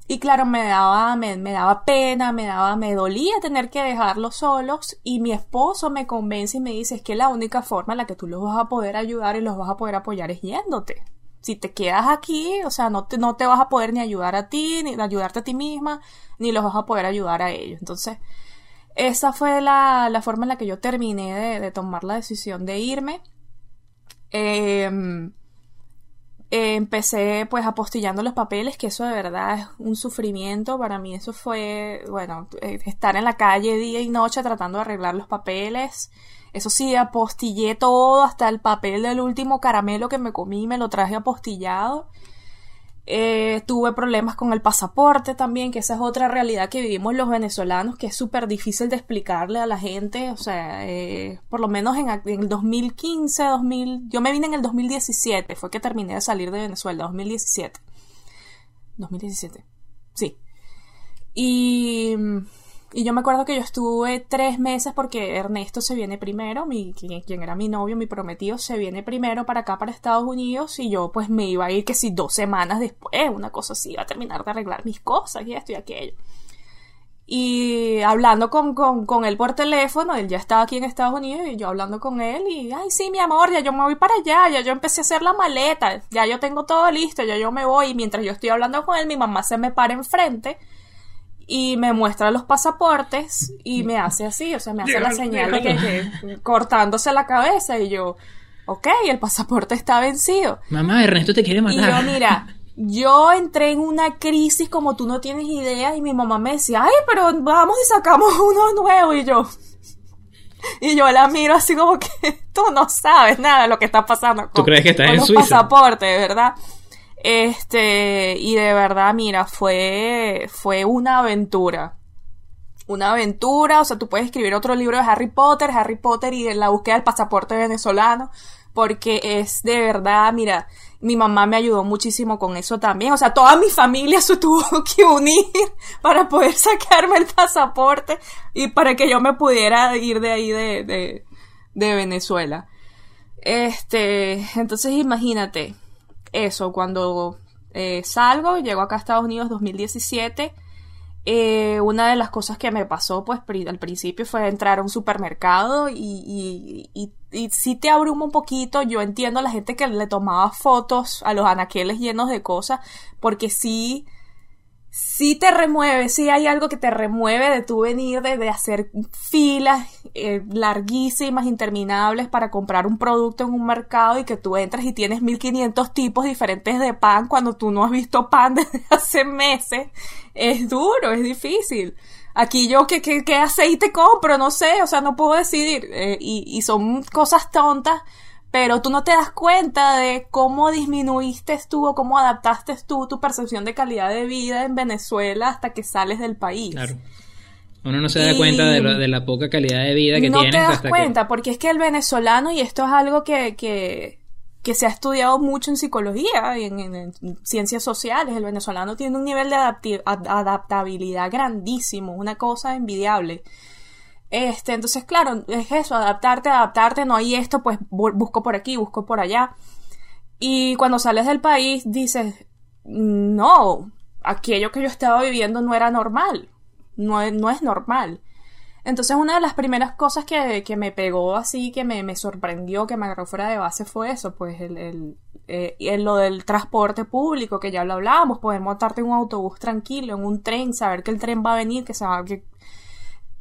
y claro, me daba, me, daba pena, me daba, me dolía tener que dejarlos solos y mi esposo me convence y me dice es que la única forma en la que tú los vas a poder ayudar y los vas a poder apoyar es yéndote. Si te quedas aquí, o sea, no te, no te vas a poder ni ayudar a ti, ni ayudarte a ti misma, ni los vas a poder ayudar a ellos. Entonces, esa fue la, forma en la que yo terminé de, tomar la decisión de irme. Em, empecé pues apostillando los papeles, que eso de verdad es un sufrimiento. Para mí eso fue, bueno, eh, estar en la calle día y noche tratando de arreglar los papeles. Eso sí, apostillé todo, hasta el papel del último caramelo que me comí, me lo traje apostillado. Eh, tuve problemas con el pasaporte también, que esa es otra realidad que vivimos los venezolanos, que es súper difícil de explicarle a la gente. O sea, eh, por lo menos en, el 2015, 2000, yo me vine en el 2017, fue que terminé de salir de Venezuela, 2017. 2017, sí. Y y yo me acuerdo que yo estuve tres meses porque Ernesto se viene primero, mi, quien, era mi novio, mi prometido, se viene primero para acá, para Estados Unidos, y yo pues me iba a ir que si dos semanas después, una cosa así, iba a terminar de arreglar mis cosas y esto y aquello. y hablando con, con, con, él por teléfono, él ya estaba aquí en Estados Unidos y yo hablando con él y, ay, sí, mi amor, ya yo me voy para allá, ya yo empecé a hacer la maleta, ya yo tengo todo listo, ya yo me voy y mientras yo estoy hablando con él, mi mamá se me para enfrente y me muestra los pasaportes y me hace así, o sea, me hace la señal de que, cortándose la cabeza y yo, ok, el pasaporte está vencido. Mamá, Ernesto te quiere matar. Y yo, mira, yo entré en una crisis como tú no tienes idea y mi mamá me decía, ay, pero vamos y sacamos uno nuevo y yo... Y yo la miro así como que tú no sabes nada de lo que está pasando con, ¿Tú crees que estás en los Suiza? pasaportes, ¿verdad? Este, y de verdad, mira, fue, fue una aventura. Una aventura, o sea, tú puedes escribir otro libro de Harry Potter, Harry Potter y la búsqueda del pasaporte venezolano, porque es de verdad, mira, mi mamá me ayudó muchísimo con eso también. O sea, toda mi familia se tuvo que unir para poder sacarme el pasaporte y para que yo me pudiera ir de ahí de, de, de Venezuela. Este, entonces imagínate eso, cuando eh, salgo, llego acá a Estados Unidos 2017. Eh, una de las cosas que me pasó, pues al principio fue entrar a un supermercado y, y, y, sí te abruma un poquito. Yo entiendo a la gente que le tomaba fotos a los anaqueles llenos de cosas, porque sí, sí te remueve, sí hay algo que te remueve de tu venir, de, de hacer filas eh, larguísimas, interminables para comprar un producto en un mercado y que tú entras y tienes 1500 tipos diferentes de pan cuando tú no has visto pan desde hace meses. Es duro, es difícil. Aquí yo, ¿qué, qué, qué aceite compro? No sé, o sea, no puedo decidir. Eh, y, y son cosas tontas pero tú no te das cuenta de cómo disminuiste tú o cómo adaptaste tú tu percepción de calidad de vida en Venezuela hasta que sales del país. Claro. Uno no se da y cuenta de, lo, de, la poca calidad de vida que no tienes. No te das hasta cuenta, que... porque es que el venezolano, y esto es algo que, que, que se ha estudiado mucho en psicología y en, en, en, ciencias sociales, el venezolano tiene un nivel de adaptabilidad grandísimo, una cosa envidiable. Este, entonces, claro, es eso, adaptarte, adaptarte, no hay esto, pues busco por aquí, busco por allá. Y cuando sales del país dices, no, aquello que yo estaba viviendo no era normal, no, no es normal. Entonces una de las primeras cosas que, que me pegó así, que me, me, sorprendió, que me agarró fuera de base fue eso, pues el, el, eh, lo del transporte público, que ya lo hablábamos, poder montarte en un autobús tranquilo, en un tren, saber que el tren va a venir, que se va, que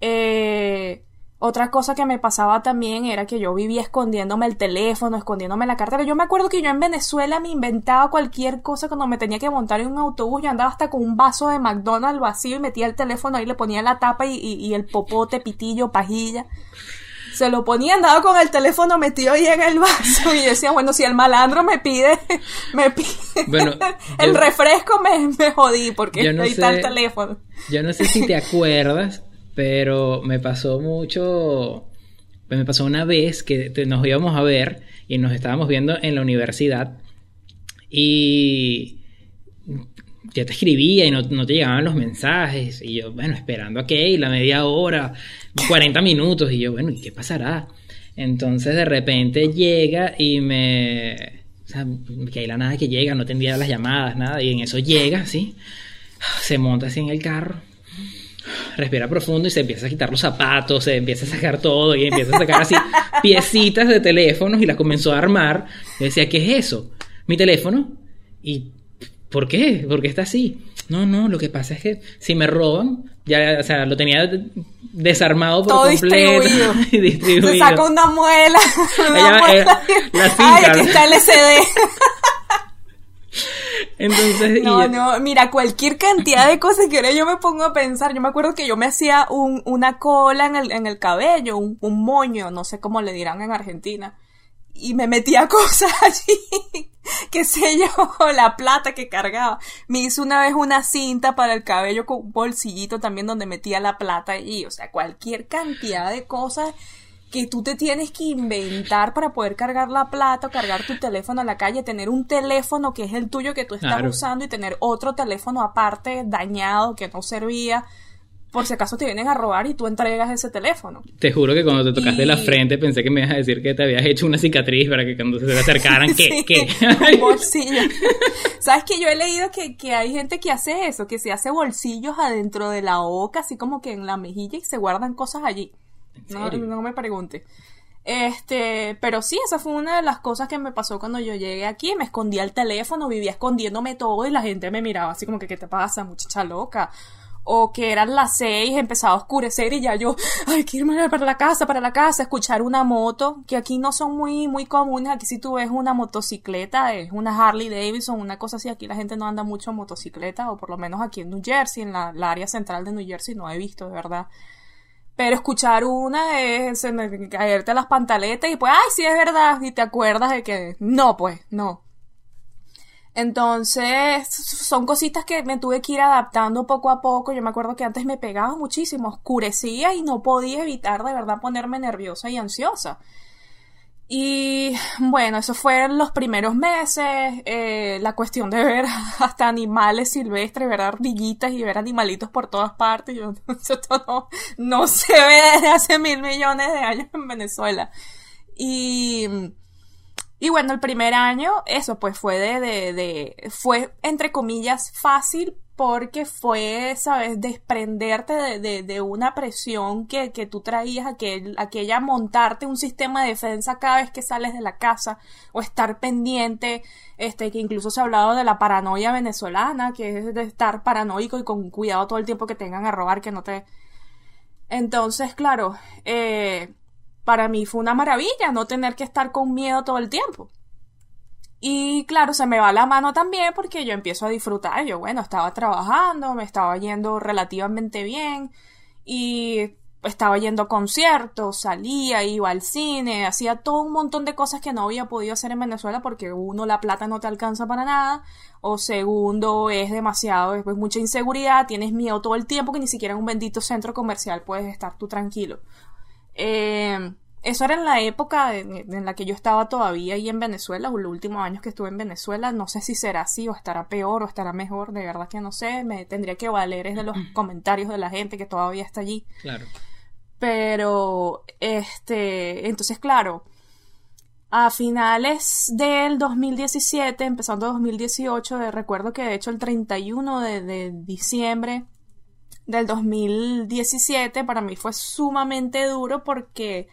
eh, otra cosa que me pasaba también era que yo vivía escondiéndome el teléfono, escondiéndome la cartera. Yo me acuerdo que yo en Venezuela me inventaba cualquier cosa cuando me tenía que montar en un autobús. Yo andaba hasta con un vaso de McDonald's vacío y metía el teléfono ahí, le ponía la tapa y, y, y el popote, pitillo, pajilla. Se lo ponía, andaba con el teléfono metido ahí en el vaso y decía, bueno, si el malandro me pide, me pide bueno, el yo, refresco, me, me jodí porque no ahí está el teléfono. Yo no sé si te acuerdas, pero me pasó mucho. Pues me pasó una vez que nos íbamos a ver y nos estábamos viendo en la universidad y ya te escribía y no, no, te llegaban los mensajes y yo, bueno, esperando a que la media hora, 40 minutos y yo, bueno, ¿y qué pasará? Entonces de repente llega y me... O sea, que hay la nada que llega, no tendría las llamadas, nada, y en eso llega, ¿sí? Se monta así en el carro, respira profundo y se empieza a quitar los zapatos, se empieza a sacar todo y empieza a sacar así piecitas de teléfonos y las comenzó a armar. Yo decía, ¿qué es eso? Mi teléfono. ¿Y por qué? ¿Por qué está así? No, no, lo que pasa es que si me roban, ya, o sea, lo tenía desarmado por todo completo. Distribuido. y distribuido. Se saca una muela. Una Ella, muela. Eh, la cinta. Ay, aquí está el SD. Entonces, no, yo... no, mira, cualquier cantidad de cosas que ahora yo me pongo a pensar. Yo me acuerdo que yo me hacía un, una cola en el, en el cabello, un, un, moño, no sé cómo le dirán en Argentina. Y me metía cosas allí, qué sé yo, la plata que cargaba. Me hice una vez una cinta para el cabello con un bolsillito también donde metía la plata allí. O sea, cualquier cantidad de cosas que tú te tienes que inventar para poder cargar la plata o cargar tu teléfono a la calle, tener un teléfono que es el tuyo que tú estás Claro. usando y tener otro teléfono aparte dañado que no servía. por si acaso te vienen a robar y tú entregas ese teléfono. Te juro que cuando te tocaste la frente pensé que me ibas a decir que te habías hecho una cicatriz para que cuando se te acercaran, ¿qué? ¿Qué? bolsillo. ¿Sabes que yo he leído que, que hay gente que hace eso, que se hace bolsillos adentro de la boca, así como que en la mejilla y se guardan cosas allí? No, no me pregunte. Este, pero sí, esa fue una de las cosas que me pasó cuando yo llegué aquí. Me escondía el teléfono, vivía escondiéndome todo y la gente me miraba así como que, ¿qué te pasa, muchacha loca? O que eran las seis, empezaba a oscurecer y ya yo, ay, quiero irme para la casa, para la casa, escuchar una moto, que aquí no son muy, muy comunes. Aquí si tú ves una motocicleta, es una Harley Davidson, una cosa así. Aquí la gente no anda mucho en motocicleta, o por lo menos aquí en New Jersey, en la, la área central de New Jersey, no he visto, de verdad pero escuchar una es caerte las pantaletas y pues, ay, sí es verdad, y te acuerdas de que no, pues, no. Entonces, son cositas que me tuve que ir adaptando poco a poco. Yo me acuerdo que antes me pegaba muchísimo, oscurecía y no podía evitar de verdad ponerme nerviosa y ansiosa. Y bueno, eso fueron los primeros meses, eh, la cuestión de ver hasta animales silvestres, ver ardillitas y ver animalitos por todas partes. Yo, esto no, no se ve desde hace mil millones de años en Venezuela. Y, y bueno, el primer año, eso pues fue de, de, de, fue entre comillas fácil porque fue, sabes, desprenderte de, de, una presión que, que tú traías, aquel, aquella montarte un sistema de defensa cada vez que sales de la casa, o estar pendiente, este, que incluso se ha hablado de la paranoia venezolana, que es de estar paranoico y con cuidado todo el tiempo que tengan a robar, que no te... Entonces, claro, eh, para mí fue una maravilla no tener que estar con miedo todo el tiempo. Y claro, se me va la mano también porque yo empiezo a disfrutar. Yo, bueno, estaba trabajando, me estaba yendo relativamente bien y estaba yendo a conciertos, salía, iba al cine, hacía todo un montón de cosas que no había podido hacer en Venezuela porque uno, la plata no te alcanza para nada, o segundo, es demasiado, es mucha inseguridad, tienes miedo todo el tiempo que ni siquiera en un bendito centro comercial puedes estar tú tranquilo. Eh, eso era en la época en, la que yo estaba todavía ahí en Venezuela, o los últimos años que estuve en Venezuela. No sé si será así, o estará peor, o estará mejor, de verdad que no sé. Me tendría que valer es de los comentarios de la gente que todavía está allí. Claro. Pero, este, entonces, claro, a finales del 2017, empezando 2018, recuerdo que de hecho el 31 de, de diciembre del 2017 para mí fue sumamente duro porque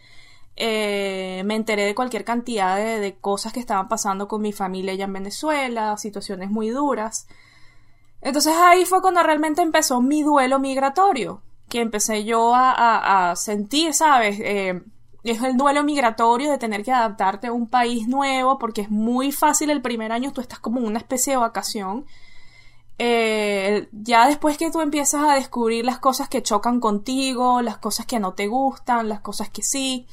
eh, me enteré de cualquier cantidad de, cosas que estaban pasando con mi familia allá en Venezuela, situaciones muy duras. Entonces ahí fue cuando realmente empezó mi duelo migratorio, que empecé yo a, sentir, ¿sabes? Eh, es el duelo migratorio de tener que adaptarte a un país nuevo, porque es muy fácil el primer año, tú estás como en una especie de vacación. Eh, ya después que tú empiezas a descubrir las cosas que chocan contigo, las cosas que no te gustan, las cosas que sí,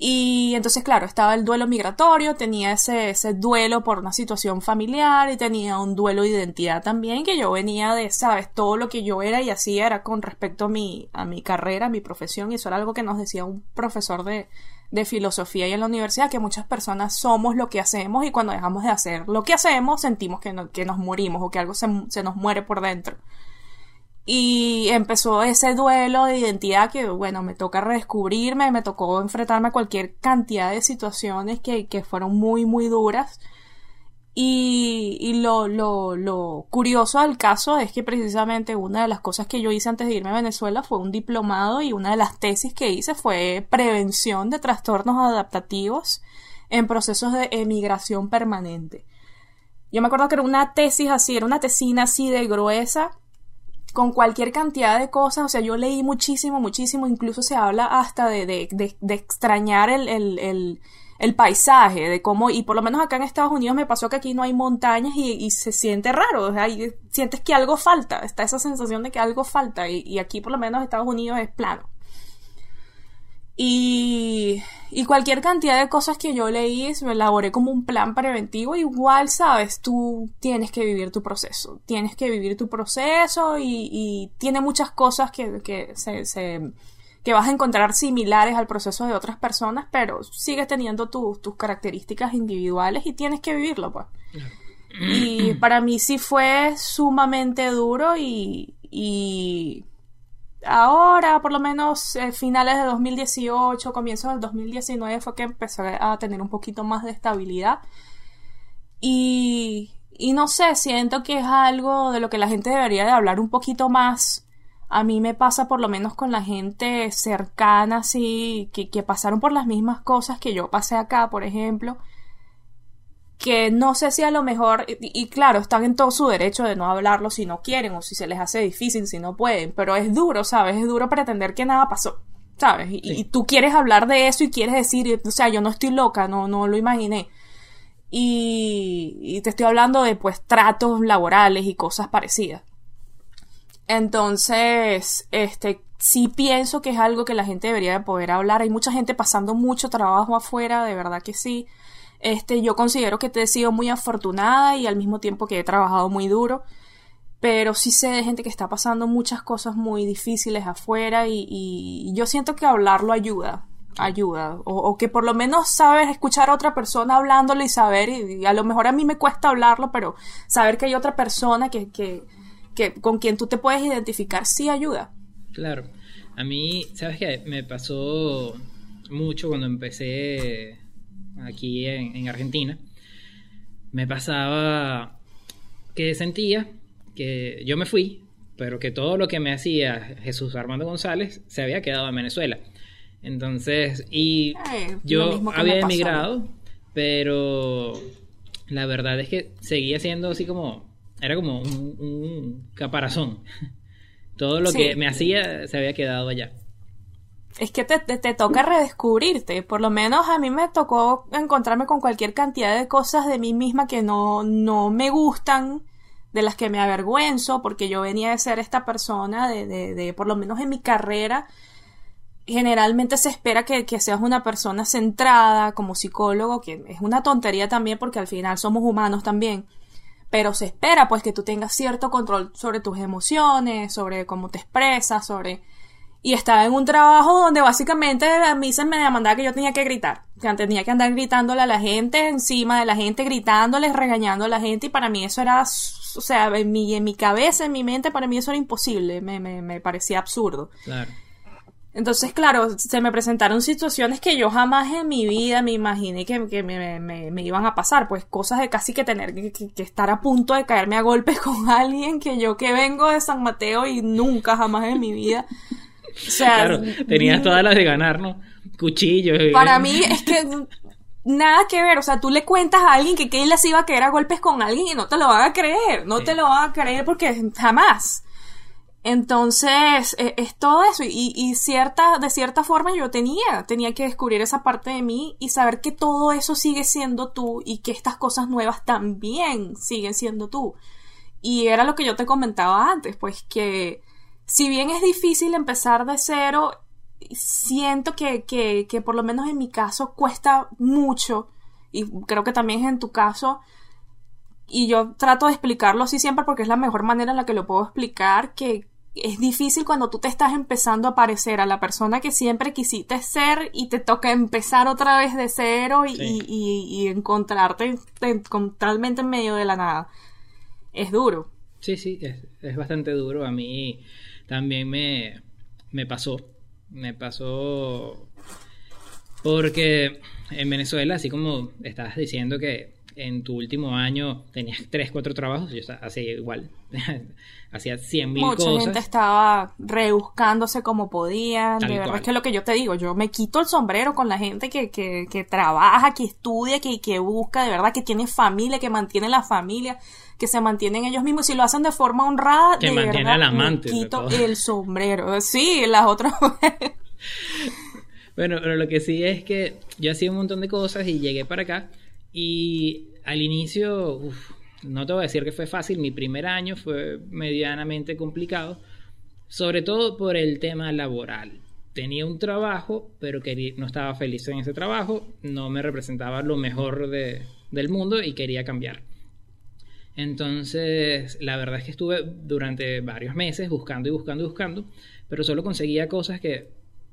y entonces, claro, estaba el duelo migratorio, tenía ese, ese duelo por una situación familiar y tenía un duelo de identidad también, que yo venía de, sabes, todo lo que yo era y hacía era con respecto a mi, a mi carrera, a mi profesión, y eso era algo que nos decía un profesor de, de filosofía y en la universidad, que muchas personas somos lo que hacemos y cuando dejamos de hacer lo que hacemos sentimos que, que nos morimos o que algo se, se nos muere por dentro. Y empezó ese duelo de identidad que, bueno, me toca redescubrirme, me tocó enfrentarme a cualquier cantidad de situaciones que, que fueron muy, muy duras. Y, y lo, lo, lo, curioso del caso es que precisamente una de las cosas que yo hice antes de irme a Venezuela fue un diplomado y una de las tesis que hice fue prevención de trastornos adaptativos en procesos de emigración permanente. Yo me acuerdo que era una tesis así, era una tesina así de gruesa con cualquier cantidad de cosas, o sea, yo leí muchísimo, muchísimo, incluso se habla hasta de, de, de, extrañar el, el, el, el, paisaje, de cómo, y por lo menos acá en Estados Unidos me pasó que aquí no hay montañas y, y se siente raro, o sea, sientes que algo falta, está esa sensación de que algo falta, y, y aquí por lo menos Estados Unidos es plano. Y, y cualquier cantidad de cosas que yo leí, me elaboré como un plan preventivo. Igual, sabes, tú tienes que vivir tu proceso. Tienes que vivir tu proceso y, y tiene muchas cosas que, que, se, se, que vas a encontrar similares al proceso de otras personas, pero sigues teniendo tus características individuales y tienes que vivirlo, pues. Y para mí sí fue sumamente duro y, y ahora, por lo menos eh, finales de 2018, comienzos del 2019 fue que empezó a tener un poquito más de estabilidad. Y, y no sé, siento que es algo de lo que la gente debería de hablar un poquito más. A mí me pasa por lo menos con la gente cercana, así, que, que pasaron por las mismas cosas que yo pasé acá, por ejemplo que no sé si a lo mejor, y, claro, están en todo su derecho de no hablarlo si no quieren o si se les hace difícil, si no pueden, pero es duro, ¿sabes? Es duro pretender que nada pasó, ¿sabes? Y, tú quieres hablar de eso y quieres decir, o sea, yo no estoy loca, no, no lo imaginé. Y, y te estoy hablando de pues tratos laborales y cosas parecidas. Entonces, este, sí pienso que es algo que la gente debería de poder hablar. Hay mucha gente pasando mucho trabajo afuera, de verdad que sí. Este, yo considero que te he sido muy afortunada y al mismo tiempo que he trabajado muy duro. Pero sí sé de gente que está pasando muchas cosas muy difíciles afuera y, yo siento que hablarlo ayuda, ayuda. O, que por lo menos sabes escuchar a otra persona hablándolo y saber, y, a lo mejor a mí me cuesta hablarlo, pero saber que hay otra persona que, que, que con quien tú te puedes identificar sí ayuda. Claro. A mí, ¿sabes qué? Me pasó mucho cuando empecé aquí en, Argentina, me pasaba que sentía que yo me fui, pero que todo lo que me hacía Jesús Armando González se había quedado en Venezuela. Entonces, y yo había emigrado, pero la verdad es que seguía siendo así como, era como un, caparazón. Todo lo que me hacía se había quedado allá es que te, te, toca redescubrirte. Por lo menos a mí me tocó encontrarme con cualquier cantidad de cosas de mí misma que no, no me gustan, de las que me avergüenzo, porque yo venía de ser esta persona, de, de, de por lo menos en mi carrera, generalmente se espera que, que, seas una persona centrada como psicólogo, que es una tontería también porque al final somos humanos también. Pero se espera pues que tú tengas cierto control sobre tus emociones, sobre cómo te expresas, sobre y estaba en un trabajo donde básicamente a mí se me demandaba que yo tenía que gritar. Que tenía que andar gritándole a la gente, encima de la gente, gritándoles, regañando a la gente. Y para mí eso era, o sea, en mi, en mi cabeza, en mi mente, para mí eso era imposible. Me, me, me parecía absurdo. Claro. Entonces, claro, se me presentaron situaciones que yo jamás en mi vida me imaginé que, que me, me, me, iban a pasar. Pues cosas de casi que tener que, que, estar a punto de caerme a golpes con alguien que yo que vengo de San Mateo y nunca jamás en mi vida o sea, claro, tenías todas las de ganar, ¿no? Cuchillos. Para mí es que nada que ver, o sea, tú le cuentas a alguien que Keila se iba a caer a golpes con alguien y no te lo van a creer, no te lo van a creer porque jamás. Entonces, e, es, todo eso. Y, y, cierta, de cierta forma yo tenía, tenía que descubrir esa parte de mí y saber que todo eso sigue siendo tú y que estas cosas nuevas también siguen siendo tú. Y era lo que yo te comentaba antes, pues que si bien es difícil empezar de cero, siento que, que, que por lo menos en mi caso cuesta mucho, y creo que también es en tu caso, y yo trato de explicarlo así siempre porque es la mejor manera en la que lo puedo explicar, que es difícil cuando tú te estás empezando a parecer a la persona que siempre quisiste ser y te toca empezar otra vez de cero y, y, y encontrarte totalmente en medio de la nada. Es duro. Sí, sí, es, es bastante duro. A mí también me, me pasó. Me pasó porque en Venezuela, así como estabas diciendo que en tu último año tenías tres, cuatro trabajos, yo hacía igual, hacía cien mil cosas. Mucha gente estaba rebuscándose como podían, de verdad es que lo que yo te digo, yo me quito el sombrero con la gente que, que, que trabaja, que estudia, que, que busca, de verdad que tiene familia, que mantiene la familia, que se mantienen ellos mismos, si lo hacen de forma honrada, que mantiene al amante. quito el sombrero, sí, las otras Bueno, pero lo que sí es que yo hacía un montón de cosas y llegué para acá y al inicio, no te voy a decir que fue fácil, mi primer año fue medianamente complicado, sobre todo por el tema laboral. Tenía un trabajo, pero quería, no estaba feliz en ese trabajo, no me representaba lo mejor de, del mundo y quería cambiar. Entonces, la verdad es que estuve durante varios meses buscando y buscando y buscando, pero solo conseguía cosas que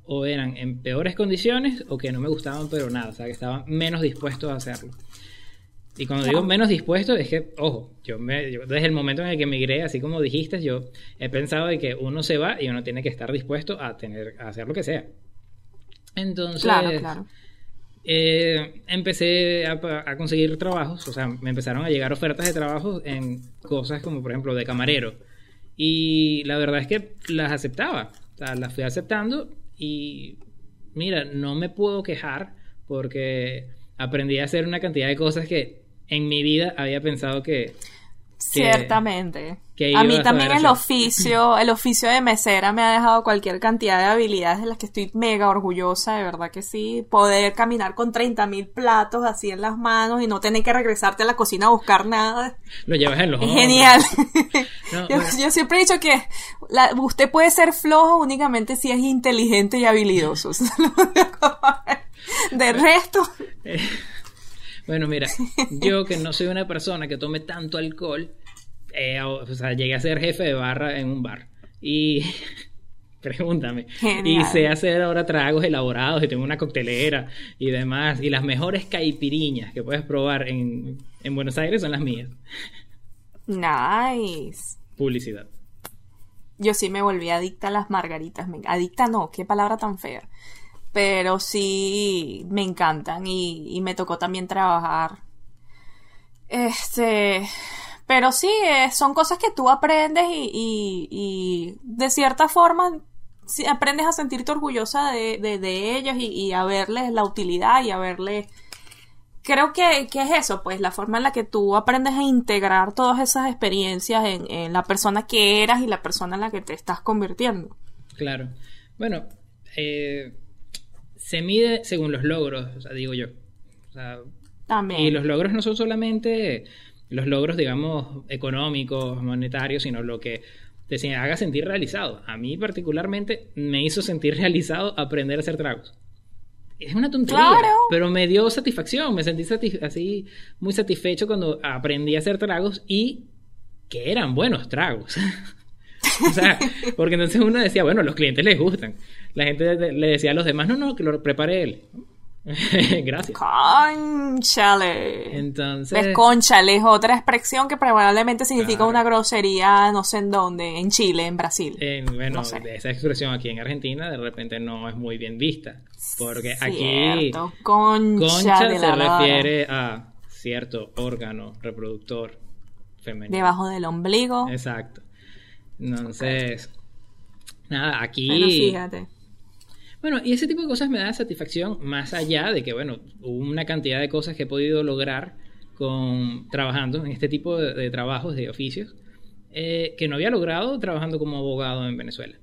o eran en peores condiciones o que no me gustaban pero nada, o sea, que estaba menos dispuesto a hacerlo. Y cuando digo menos dispuesto, es que, ojo, yo, desde el momento en el que migré, así como dijiste, yo he pensado de que uno se va y uno tiene que estar dispuesto a tener, a hacer lo que sea. Entonces, Claro, claro. Eh, empecé a, a conseguir trabajos, o sea, me empezaron a llegar ofertas de trabajo en cosas como, por ejemplo, de camarero. Y la verdad es que las aceptaba, o sea, las fui aceptando y mira, no me puedo quejar porque aprendí a hacer una cantidad de cosas que en mi vida había pensado que... Ciertamente. que a mí a también el oficio, el oficio de mesera me ha dejado cualquier cantidad de habilidades de las que estoy mega orgullosa, de verdad que sí. Poder caminar con 30.000 platos así en las manos y no tener que regresarte a la cocina a buscar nada. Lo llevas en los hombros. genial. No, yo, bueno. yo siempre he dicho que la- usted puede ser flojo únicamente si es inteligente y habilidoso. De resto, Bueno, mira, yo que no soy una persona que tome tanto alcohol, eh, o sea, llegué a ser jefe de barra en un bar. Y pregúntame. Genial. Y sé hacer ahora tragos elaborados y tengo una coctelera y demás. Y las mejores caipiriñas que puedes probar en, en Buenos Aires son las mías. nice. Publicidad. Yo sí me volví adicta a las margaritas. Me- Adicta no, qué palabra tan fea. Pero sí me encantan y, me tocó también trabajar. Este. Pero sí, eh, son cosas que tú aprendes y, de cierta forma aprendes a sentirte orgullosa de, de- ellos y, a verles la utilidad y a verles creo que, que es eso, pues la forma en la que tú aprendes a integrar todas esas experiencias en, en la persona que eras y la persona en la que te estás convirtiendo. Claro. Bueno, eh, se mide según los logros, o sea, digo yo. O sea, También. Y los logros no son solamente los logros, digamos, económicos, monetarios, sino lo que te haga sentir realizado. A mí particularmente me hizo sentir realizado aprender a hacer tragos. Es una tontería, Claro. pero me dio satisfacción, me sentí satis- así muy satisfecho cuando aprendí a hacer tragos y que eran buenos tragos. o sea, porque entonces uno decía, bueno, los clientes les gustan. La gente le decía a los demás, no, no, que lo prepare él. Gracias. Conchale. Entonces, Desconchale es otra expresión que probablemente significa Claro. una grosería no sé en dónde, en Chile, en Brasil. en- bueno, no sé. esa expresión aquí en Argentina de repente no es muy bien vista. Porque aquí concha, concha de se la refiere a cierto órgano reproductor femenino. Debajo del ombligo. Exacto. Entonces, nada, aquí... Bueno, fíjate. Bueno, y ese tipo de cosas me da satisfacción más allá de que, bueno, hubo una cantidad de cosas que he podido lograr con trabajando en este tipo de, de trabajos, de oficios, eh, que no había logrado trabajando como abogado en Venezuela.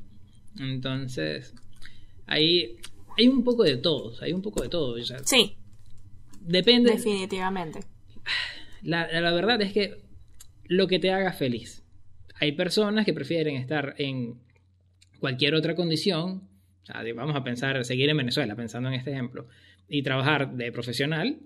Entonces, ahí hay un poco de todo, hay un poco de todo. o sea, Sí, depende. definitivamente. La, la verdad es que lo que te haga feliz. Hay personas que prefieren estar en cualquier otra condición. o sea, vamos a pensar, seguir en Venezuela, pensando en este ejemplo, y trabajar de profesional.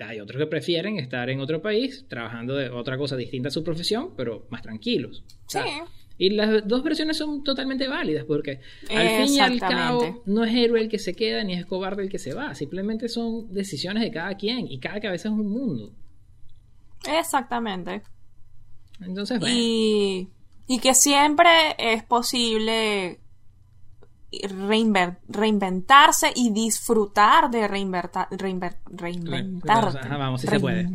Hay otros que prefieren estar en otro país, trabajando de otra cosa distinta a su profesión, pero más tranquilos. O sea, Sí. Y las dos versiones son totalmente válidas, porque al fin y al cabo no es héroe el que se queda ni es cobarde el que se va. Simplemente son decisiones de cada quien y cada cabeza es un mundo. Exactamente. Entonces, bueno. Y, y que siempre es posible reinventarse y disfrutar de reinverta- reinver- reinventarte. Ajá, vamos, sí se puede.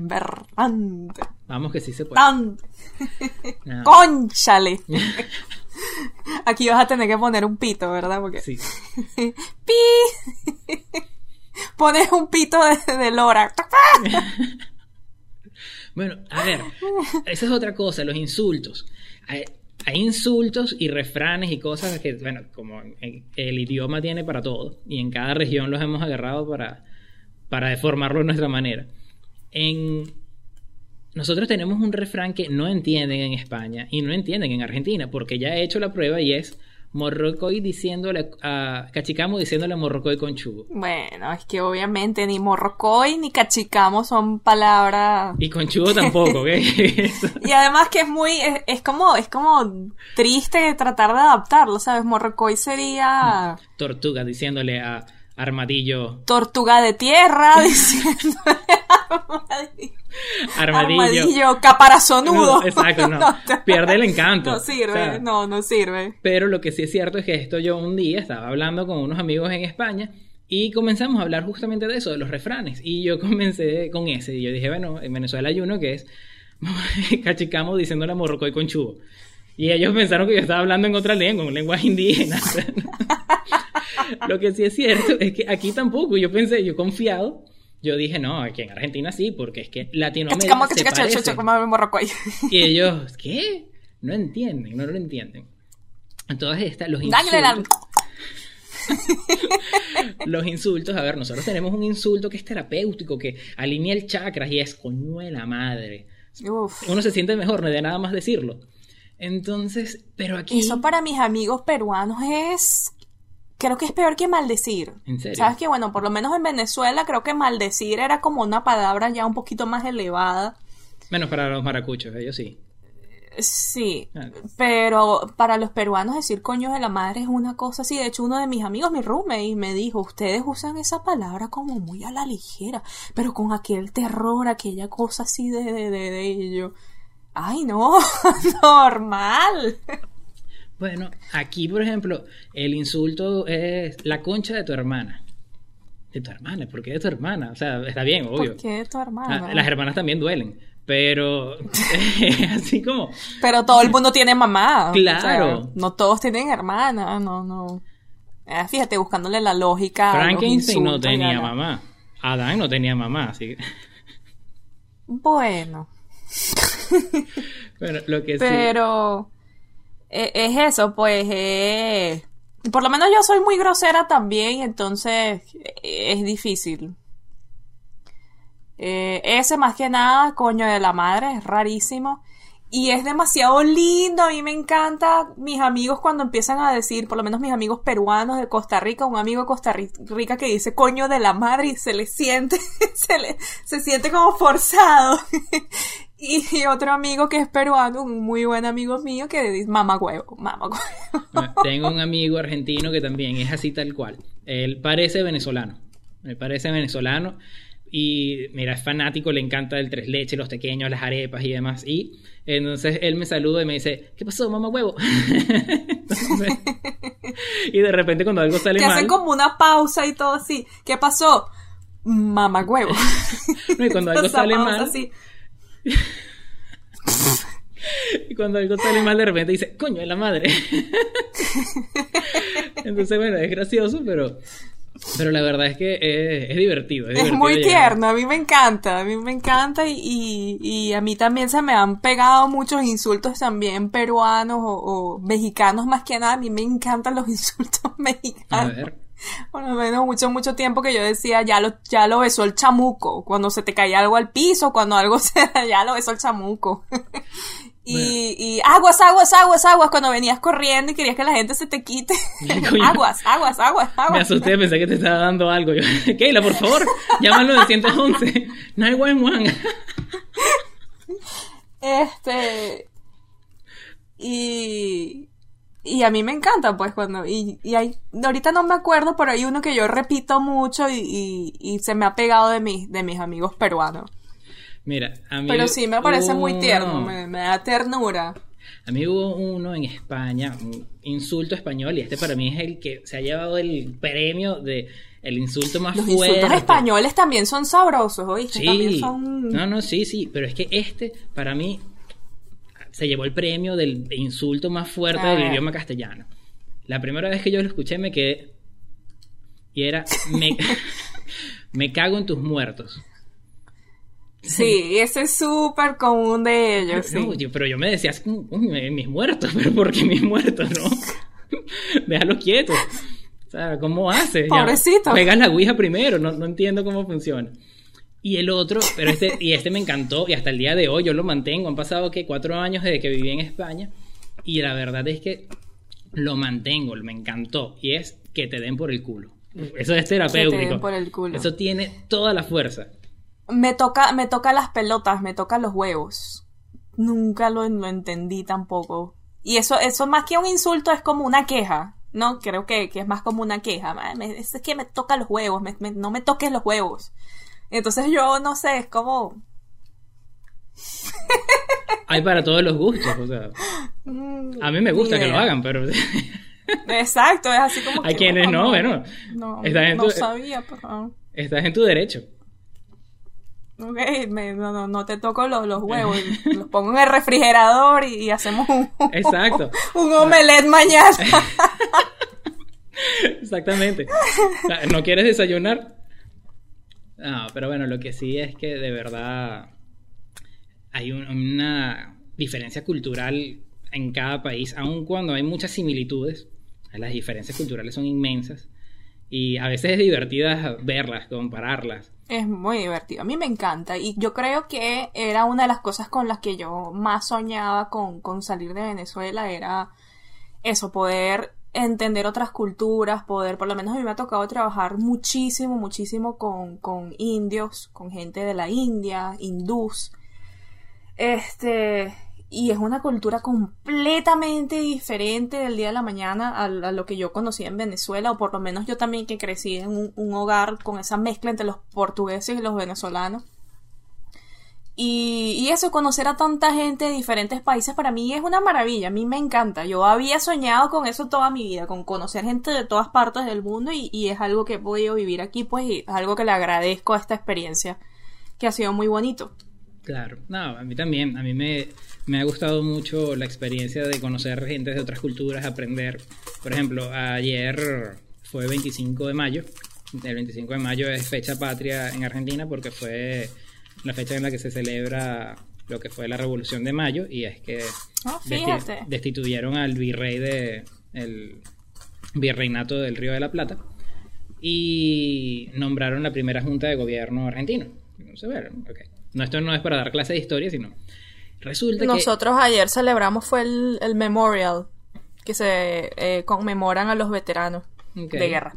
Vamos que sí se puede. No, ¡Cónchale! Aquí vas a tener que poner un pito, ¿verdad? Porque sí. ¡Pi! Pones un pito de, de lora. Bueno, a ver, esa es otra cosa, los insultos. Hay, insultos y refranes y cosas que, bueno, como el idioma tiene para todo, y en cada región los hemos agarrado para, para deformarlo a nuestra manera. En, nosotros tenemos un refrán que no entienden en España y no entienden en Argentina, porque ya he hecho la prueba y es Morrocoy diciéndole a Cachicamo diciéndole a Morrocoy conchudo. Bueno, es que obviamente ni morrocoy ni cachicamo son palabras. Y conchudo tampoco, ¿ok? Y además que es muy, es, es como, es como triste tratar de adaptarlo, ¿sabes? Morrocoy sería Tortuga diciéndole a Armadillo. tortuga de tierra, diciendo armadillo. Armadillo. Armadillo, caparazonudo. No, exacto, no. Pierde el encanto. No sirve, O sea, no, no sirve. Pero lo que sí es cierto es que esto yo un día estaba hablando con unos amigos en España y comenzamos a hablar justamente de eso, de los refranes. Y yo comencé con ese. Y yo dije, bueno, en Venezuela hay uno que es cachicamo diciéndole a morrocoy con chubo. Y ellos pensaron que yo estaba hablando en otra lengua, en lenguaje indígena. Lo que sí es cierto es que aquí tampoco. Yo pensé, yo confiado, yo dije, no, aquí en Argentina sí, porque es que Latinoamérica Cachicamo, se cachicacho, parece. como. Y ellos, ¿qué? No entienden, no lo entienden. Todas estas, los insultos, los insultos, a ver, nosotros tenemos un insulto que es terapéutico, que alinea el chakras y es coñuela madre. Uf. Uno se siente mejor, no de nada más decirlo. Entonces, pero aquí... Eso para mis amigos peruanos es. Creo que es peor que maldecir. ¿En serio? Sabes que, bueno, por lo menos en Venezuela creo que maldecir era como una palabra ya un poquito más elevada. Menos para los maracuchos, ellos sí. Sí, Ah. pero para los peruanos decir coño de la madre es una cosa así. De hecho, uno de mis amigos, mi roommate, me dijo, ustedes usan esa palabra como muy a la ligera, pero con aquel terror, aquella cosa así de, de, de, de ello. Ay, no, normal. Bueno, aquí, por ejemplo, el insulto es la concha de tu hermana. De tu hermana, ¿por qué de tu hermana? O sea, está bien, obvio. ¿Por qué tu Ah, hermano? las hermanas también duelen, pero así como Pero todo el mundo tiene mamá. Claro. O sea, no todos tienen hermana, no, no. Eh, fíjate, buscándole la lógica. Frankenstein no tenía la- mamá. Adán no tenía mamá, así que... Bueno, Bueno, lo que sí... eh, es eso, pues. eh, por lo menos yo soy muy grosera también, entonces eh, es difícil. Eh, ese más que nada, coño de la madre, es rarísimo. Y es demasiado lindo, a mí me encanta mis amigos cuando empiezan a decir, por lo menos mis amigos peruanos de Costa Rica, un amigo de Costa Ri- Rica que dice coño de la madre y se le siente, se le, se siente como forzado. y otro amigo que es peruano, un muy buen amigo mío que dice mamá huevo, mamá huevo. Bueno, Tengo un amigo argentino que también es así tal cual. Él parece venezolano. Me parece venezolano. Y mira, es fanático, le encanta el tres leches, los pequeños, las arepas y demás. Y entonces él me saluda y me dice, ¿qué pasó, mamá huevo? Entonces, y de repente cuando algo sale Que mal... hacen como una pausa y todo así. ¿Qué pasó? Mamá huevo. No, y cuando algo sale mal, así. y cuando algo sale mal, de repente dice, coño, es la madre. Entonces, bueno, es gracioso, pero, pero la verdad es que es, es divertido. Es, muy tierno, a mí me encanta, a mí me encanta y, y, y a mí también se me han pegado muchos insultos también peruanos o, o mexicanos más que nada, a mí me encantan los insultos A mexicanos. ver. Por lo menos mucho, mucho tiempo que yo decía, ya lo, ya lo besó el chamuco, cuando se te caía algo al piso, cuando algo se, ya lo besó el chamuco. Y, y aguas, aguas, aguas, aguas, cuando venías corriendo y querías que la gente se te quite. Aguas, aguas, aguas, aguas. Me asusté, pensé que te estaba dando algo. Yo, Keila, por favor, llama al 911. 911. Este. Y. Y a mí me encanta, pues, cuando. Y, y hay. Ahorita no me acuerdo, pero hay uno que yo repito mucho y, y, y se me ha pegado de, mis de mis amigos peruanos. Mira, a mí. Pero sí me parece muy tierno, me, me da ternura. A mí hubo uno en España, un insulto español, y este para mí es el que se ha llevado el premio de el insulto más Los fuerte. insultos españoles también son sabrosos, ¿oíste? También Sí. son. No, no, sí, sí. Pero es que este, para mí, se llevó el premio del insulto más fuerte del Ah. idioma castellano. La primera vez que yo lo escuché me quedé. Y era. Me, me cago en tus muertos. Sí, ese es súper común de ellos, sí. No, yo- pero yo me decía, así como, "Uy, en mis muertos, pero ¿por qué mis muertos, no? Déjalo quieto. O sea, ¿cómo haces? Ya, Pobrecito. Juegas la Ouija primero, no, no entiendo cómo funciona. Y el otro, pero este, y este me encantó, y hasta el día de hoy yo lo mantengo. Han pasado que cuatro años desde que viví en España, y la verdad es que lo mantengo, me encantó. Y es que te den por el culo. Eso es terapéutico. den por el culo. Eso tiene toda la fuerza. Me toca, me toca las pelotas, me toca los huevos. Nunca lo, lo entendí tampoco. Y eso, eso más que un insulto es como una queja. No, creo que, que es más como una queja. Me- Es que me toca los huevos, me- me- no me toques los huevos. Entonces yo no sé, es como. Hay para todos los gustos, o sea. Mm, A mí me gusta que lo hagan, pero Exacto, es así como Hay que, quienes no, bueno, No, no tu- sabía, estás en tu derecho. Ok, me- no, no, no te toco los, los huevos, los pongo en el refrigerador y, y hacemos un, Exacto. un omelette mañana. Exactamente. ¿No quieres desayunar? No, pero bueno, lo que sí es que de verdad hay un- una diferencia cultural en cada país, aun cuando hay muchas similitudes, las diferencias culturales son inmensas y a veces es divertida verlas, compararlas. Es muy divertido, a mí me encanta y yo creo que era una de las cosas con las que yo más soñaba con, con salir de Venezuela, era eso, poder entender otras culturas, poder, por lo menos a mí me ha tocado trabajar muchísimo, muchísimo con, con indios, con gente de la India, hindús, este, y es una cultura completamente diferente del día de la mañana a, lo que yo conocía en Venezuela, o por lo menos yo también que crecí en un, hogar con esa mezcla entre los portugueses y los venezolanos. Y, y eso, conocer a tanta gente de diferentes países para mí es una maravilla, a mí me encanta. Yo había soñado con eso toda mi vida, con conocer gente de todas partes del mundo y, y es algo que he podido vivir aquí, pues y es algo que le agradezco a esta experiencia, que ha sido muy bonito. Claro, no, a mí también, a mí me, me ha gustado mucho la experiencia de conocer gente de otras culturas, aprender. Por ejemplo, ayer fue 25 de mayo, el 25 de mayo es fecha patria en Argentina porque fue la fecha en la que se celebra lo que fue la Revolución de Mayo y es que Ah, destituyeron al virrey de el virreinato del Río de la Plata y nombraron la primera junta de gobierno argentino. Vamos a ver, ok. No, esto no es para dar clase de historia, sino resulta Nosotros ayer celebramos fue el, el memorial que se eh, conmemoran a los veteranos de guerra.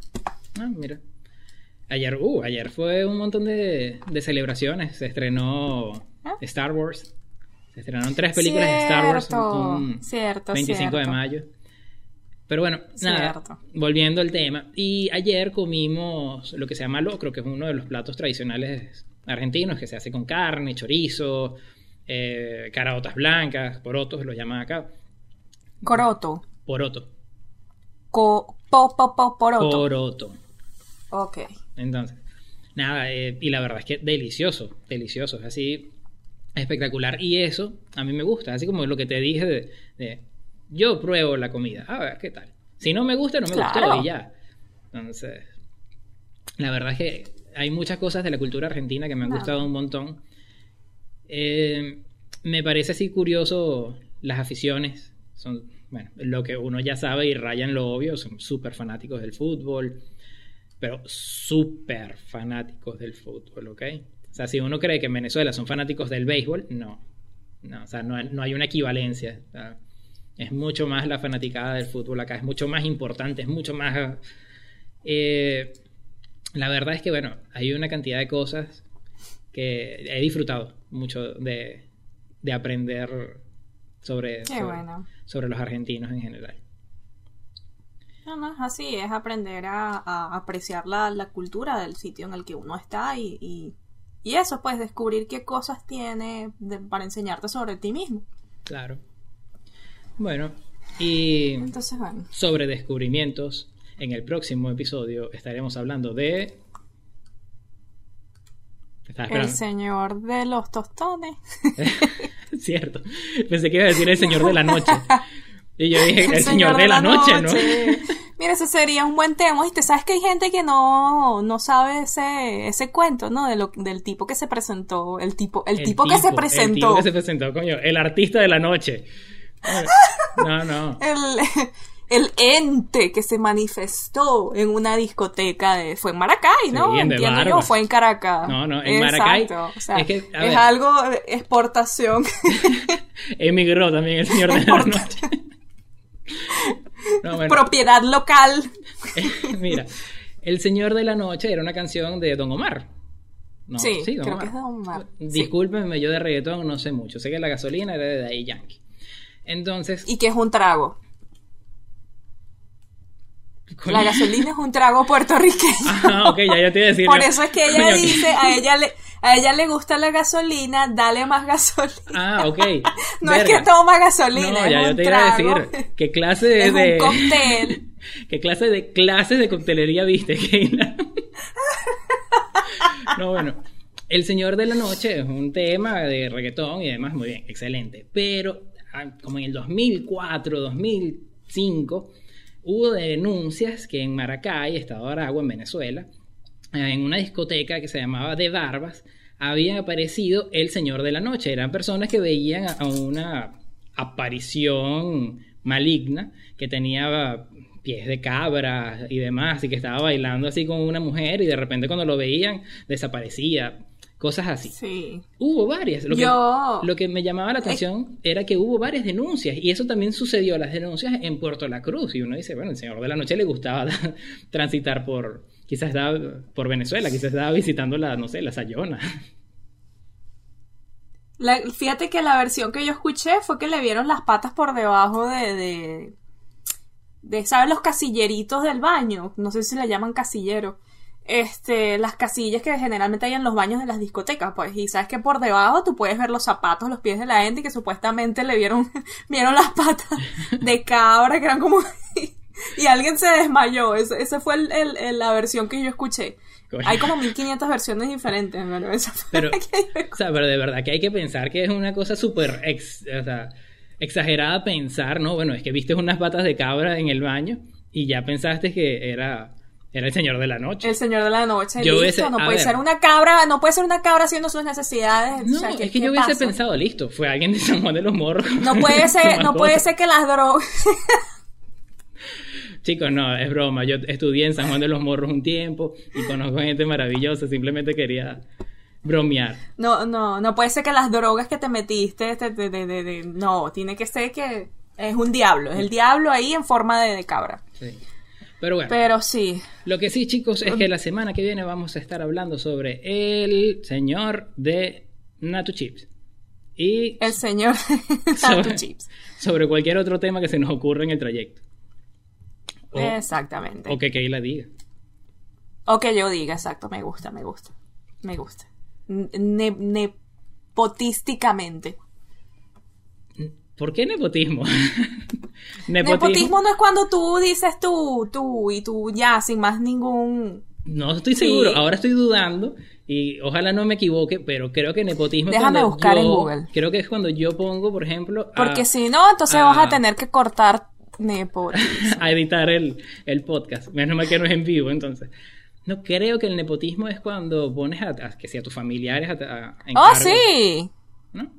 Ah, mira. Ayer, uh, ayer fue un montón de, de celebraciones. Se estrenó ¿Ah? Star Wars. Se estrenaron tres películas de Star Wars. Cierto, un cierto, 25 de cierto. mayo. Pero bueno, nada, Cierto. volviendo al tema. Y ayer comimos lo que se llama locro, que es uno de los platos tradicionales argentinos, que se hace con carne, chorizo, eh, caraotas blancas, porotos, lo llaman acá. Coroto. Poroto. Co, po, po, po, poroto. Poroto. Ok. Entonces, nada, eh, y la verdad es que delicioso, delicioso, es así espectacular. Y eso a mí me gusta, así como lo que te dije de, de, yo pruebo la comida, a ver qué tal. Si no me gusta, no me Claro. gustó y ya. Entonces, la verdad es que hay muchas cosas de la cultura argentina que me han gustado un montón. Eh, me parece así curioso las aficiones. Son, bueno, lo que uno ya sabe y rayan lo obvio, son súper fanáticos del fútbol, pero súper fanáticos del fútbol, ¿ok? O sea, si uno cree que en Venezuela son fanáticos del béisbol, no. No, o sea, no, no hay una equivalencia. es mucho más la fanaticada del fútbol acá, es mucho más importante, es mucho más... eh, la verdad es que, bueno, hay una cantidad de cosas que he disfrutado mucho de, de aprender sobre, sobre, bueno. sobre los argentinos en general. No, no, es así, es aprender a, a apreciar la, la cultura del sitio en el que uno está y, y, y eso, pues descubrir qué cosas tiene de- para enseñarte sobre ti mismo. Claro. Bueno, y Entonces, bueno, sobre descubrimientos, en el próximo episodio estaremos hablando de... El señor de los tostones. Cierto. Pensé que iba a decir el señor de la noche. Y yo dije, el, señor, de, la, noche, ¿no? Mira, ese sería un buen tema. Y te sabes que hay gente que no, no sabe ese, ese cuento, ¿no? De lo, del tipo que se presentó. El tipo, el, tipo, que se El presentó. tipo que se presentó, coño. El artista de la noche. No, no. el, el ente que se manifestó en una discoteca de fue en Maracay, ¿no? Sí, Entiendo yo, fue en Caracas. No, no, en Maracay. Exacto. O sea, Es que, algo exportación. Emigró también el señor de la noche. No, bueno. propiedad local. Mira, El Señor de la Noche era una canción de Don Omar. No, Sí, Don creo que es Don Omar, sí. Discúlpenme, yo de reggaetón no sé mucho. Sé que la gasolina era de Daddy Yankee. Entonces, Y que es un trago. La gasolina es un trago puertorriqueño. Ah, ok, ya yo te iba a decir. Por eso es que ella dice, a ella le, A ella le gusta la gasolina, dale más gasolina. Ah, ok. no es que toma gasolina, no, es ya un yo te iba a decir, ¿qué clase de... Es un de- cóctel. ¿Qué clase de clases de coctelería viste, Keila? no, bueno. El Señor de la Noche es un tema de reggaetón y demás, muy bien, excelente. Pero ah, como en el 2004, 2005, hubo denuncias que en Maracay, Estado de Aragua, en Venezuela, en una discoteca que se llamaba De Barbas, había aparecido el Señor de la Noche. Eran personas que veían a una aparición maligna que tenía pies de cabra y demás, y que estaba bailando así con una mujer y de repente cuando lo veían desaparecía, cosas así. Sí. Hubo varias. Lo que, Yo- lo que me llamaba la atención era que hubo varias denuncias y eso también sucedió, las denuncias en Puerto La Cruz. Y uno dice, bueno, el Señor de la Noche le gustaba transitar por, quizás estaba por Venezuela, quizás estaba visitando la, no sé, la Sayona. La- fíjate que la versión que yo escuché fue que le vieron las patas por debajo de, de, de, ¿sabes? Los casilleritos del baño. No sé si le llaman casillero. Este, las casillas que generalmente hay en los baños de las discotecas, pues, y sabes que por debajo tú puedes ver los zapatos, los pies de la gente que supuestamente le vieron, vieron las patas de cabra que eran como, y alguien se desmayó. Ese fue el- el- el- la versión que yo escuché. Coño. Hay como 1500 versiones diferentes, pero esa fue Pero, que o sea, pero de verdad que hay que pensar que es una cosa súper ex- o sea, exagerada pensar, ¿no? Bueno, es que viste unas patas de cabra en el baño y ya pensaste que era, era el Señor de la Noche. El señor de la noche, Yo listo, hubiese- no puede ver. ser una cabra, no puede ser una cabra haciendo sus necesidades. No, o sea, ¿qué- es que yo hubiese pasa? pensado, listo, fue alguien de San Juan de los Morros. No puede ser, no puede ser que las drogas. Chicos, no, es broma. Yo estudié en San Juan de los Morros un tiempo y conozco gente maravillosa. Simplemente quería bromear. No, no, no puede ser que las drogas que te metiste, te- te- te- te- te- no, tiene que ser que es un diablo, es el diablo ahí en forma de, de cabra. Sí. Pero bueno, Pero sí, lo que sí, chicos, es que la semana que viene vamos a estar hablando sobre el señor de Natu Chips. Y el señor sobre, Tattoo Chips. sobre cualquier otro tema que se nos ocurra en el trayecto. O, Exactamente. o que Keila diga. O que yo diga, exacto, me gusta, me gusta, me gusta. Ne- nepotísticamente. ¿Por qué nepotismo? Nepotismo no es cuando tú dices tú, tú y tú ya, sin más ningún... No estoy seguro, Sí. ahora estoy dudando y ojalá no me equivoque, pero creo que nepotismo es Déjame cuando buscar yo- en Google. Creo que es cuando yo pongo, por ejemplo, a, Porque si no, entonces vas ah. a tener que cortar nepotismo. a editar el, el podcast. Menos mal que no es en vivo, entonces. No creo que el nepotismo es cuando pones a, a- que si a tus familiares a, a- en ¡Oh, cargo, sí! ¿no?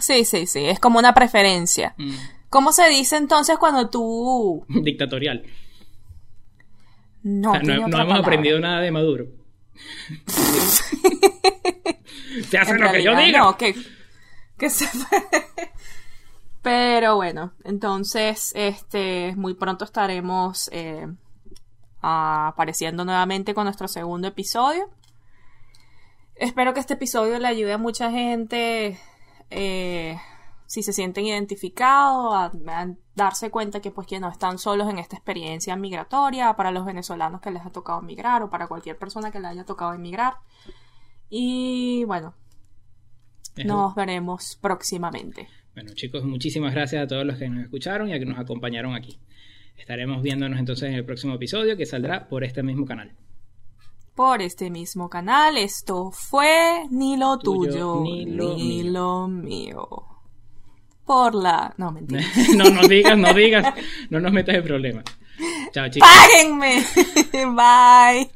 Sí, sí, sí, es como una preferencia. Mm, ¿Cómo se dice entonces cuando tú... dictatorial. No, O sea, no, no hemos palabra. aprendido nada de Maduro. Se hace En lo que yo diga. No, que, que se Pero bueno, entonces, este, muy pronto estaremos eh, apareciendo nuevamente con nuestro segundo episodio. Espero que este episodio le ayude a mucha gente, eh, si se sienten identificados, a, a darse cuenta que pues que no están solos en esta experiencia migratoria, para los venezolanos que les ha tocado emigrar o para cualquier persona que le haya tocado emigrar. Y bueno, Es- nos veremos próximamente. Bueno, chicos, muchísimas gracias a todos los que nos escucharon y a que nos acompañaron aquí. Estaremos viéndonos entonces en el próximo episodio que saldrá por este mismo canal. Por este mismo canal, esto fue ni lo Tuyo, tuyo, ni lo ni mío. lo mío. Por la... No, mentira. no nos digas, no digas, no nos metas en problemas. Chao, chicos. ¡Páguenme! Bye.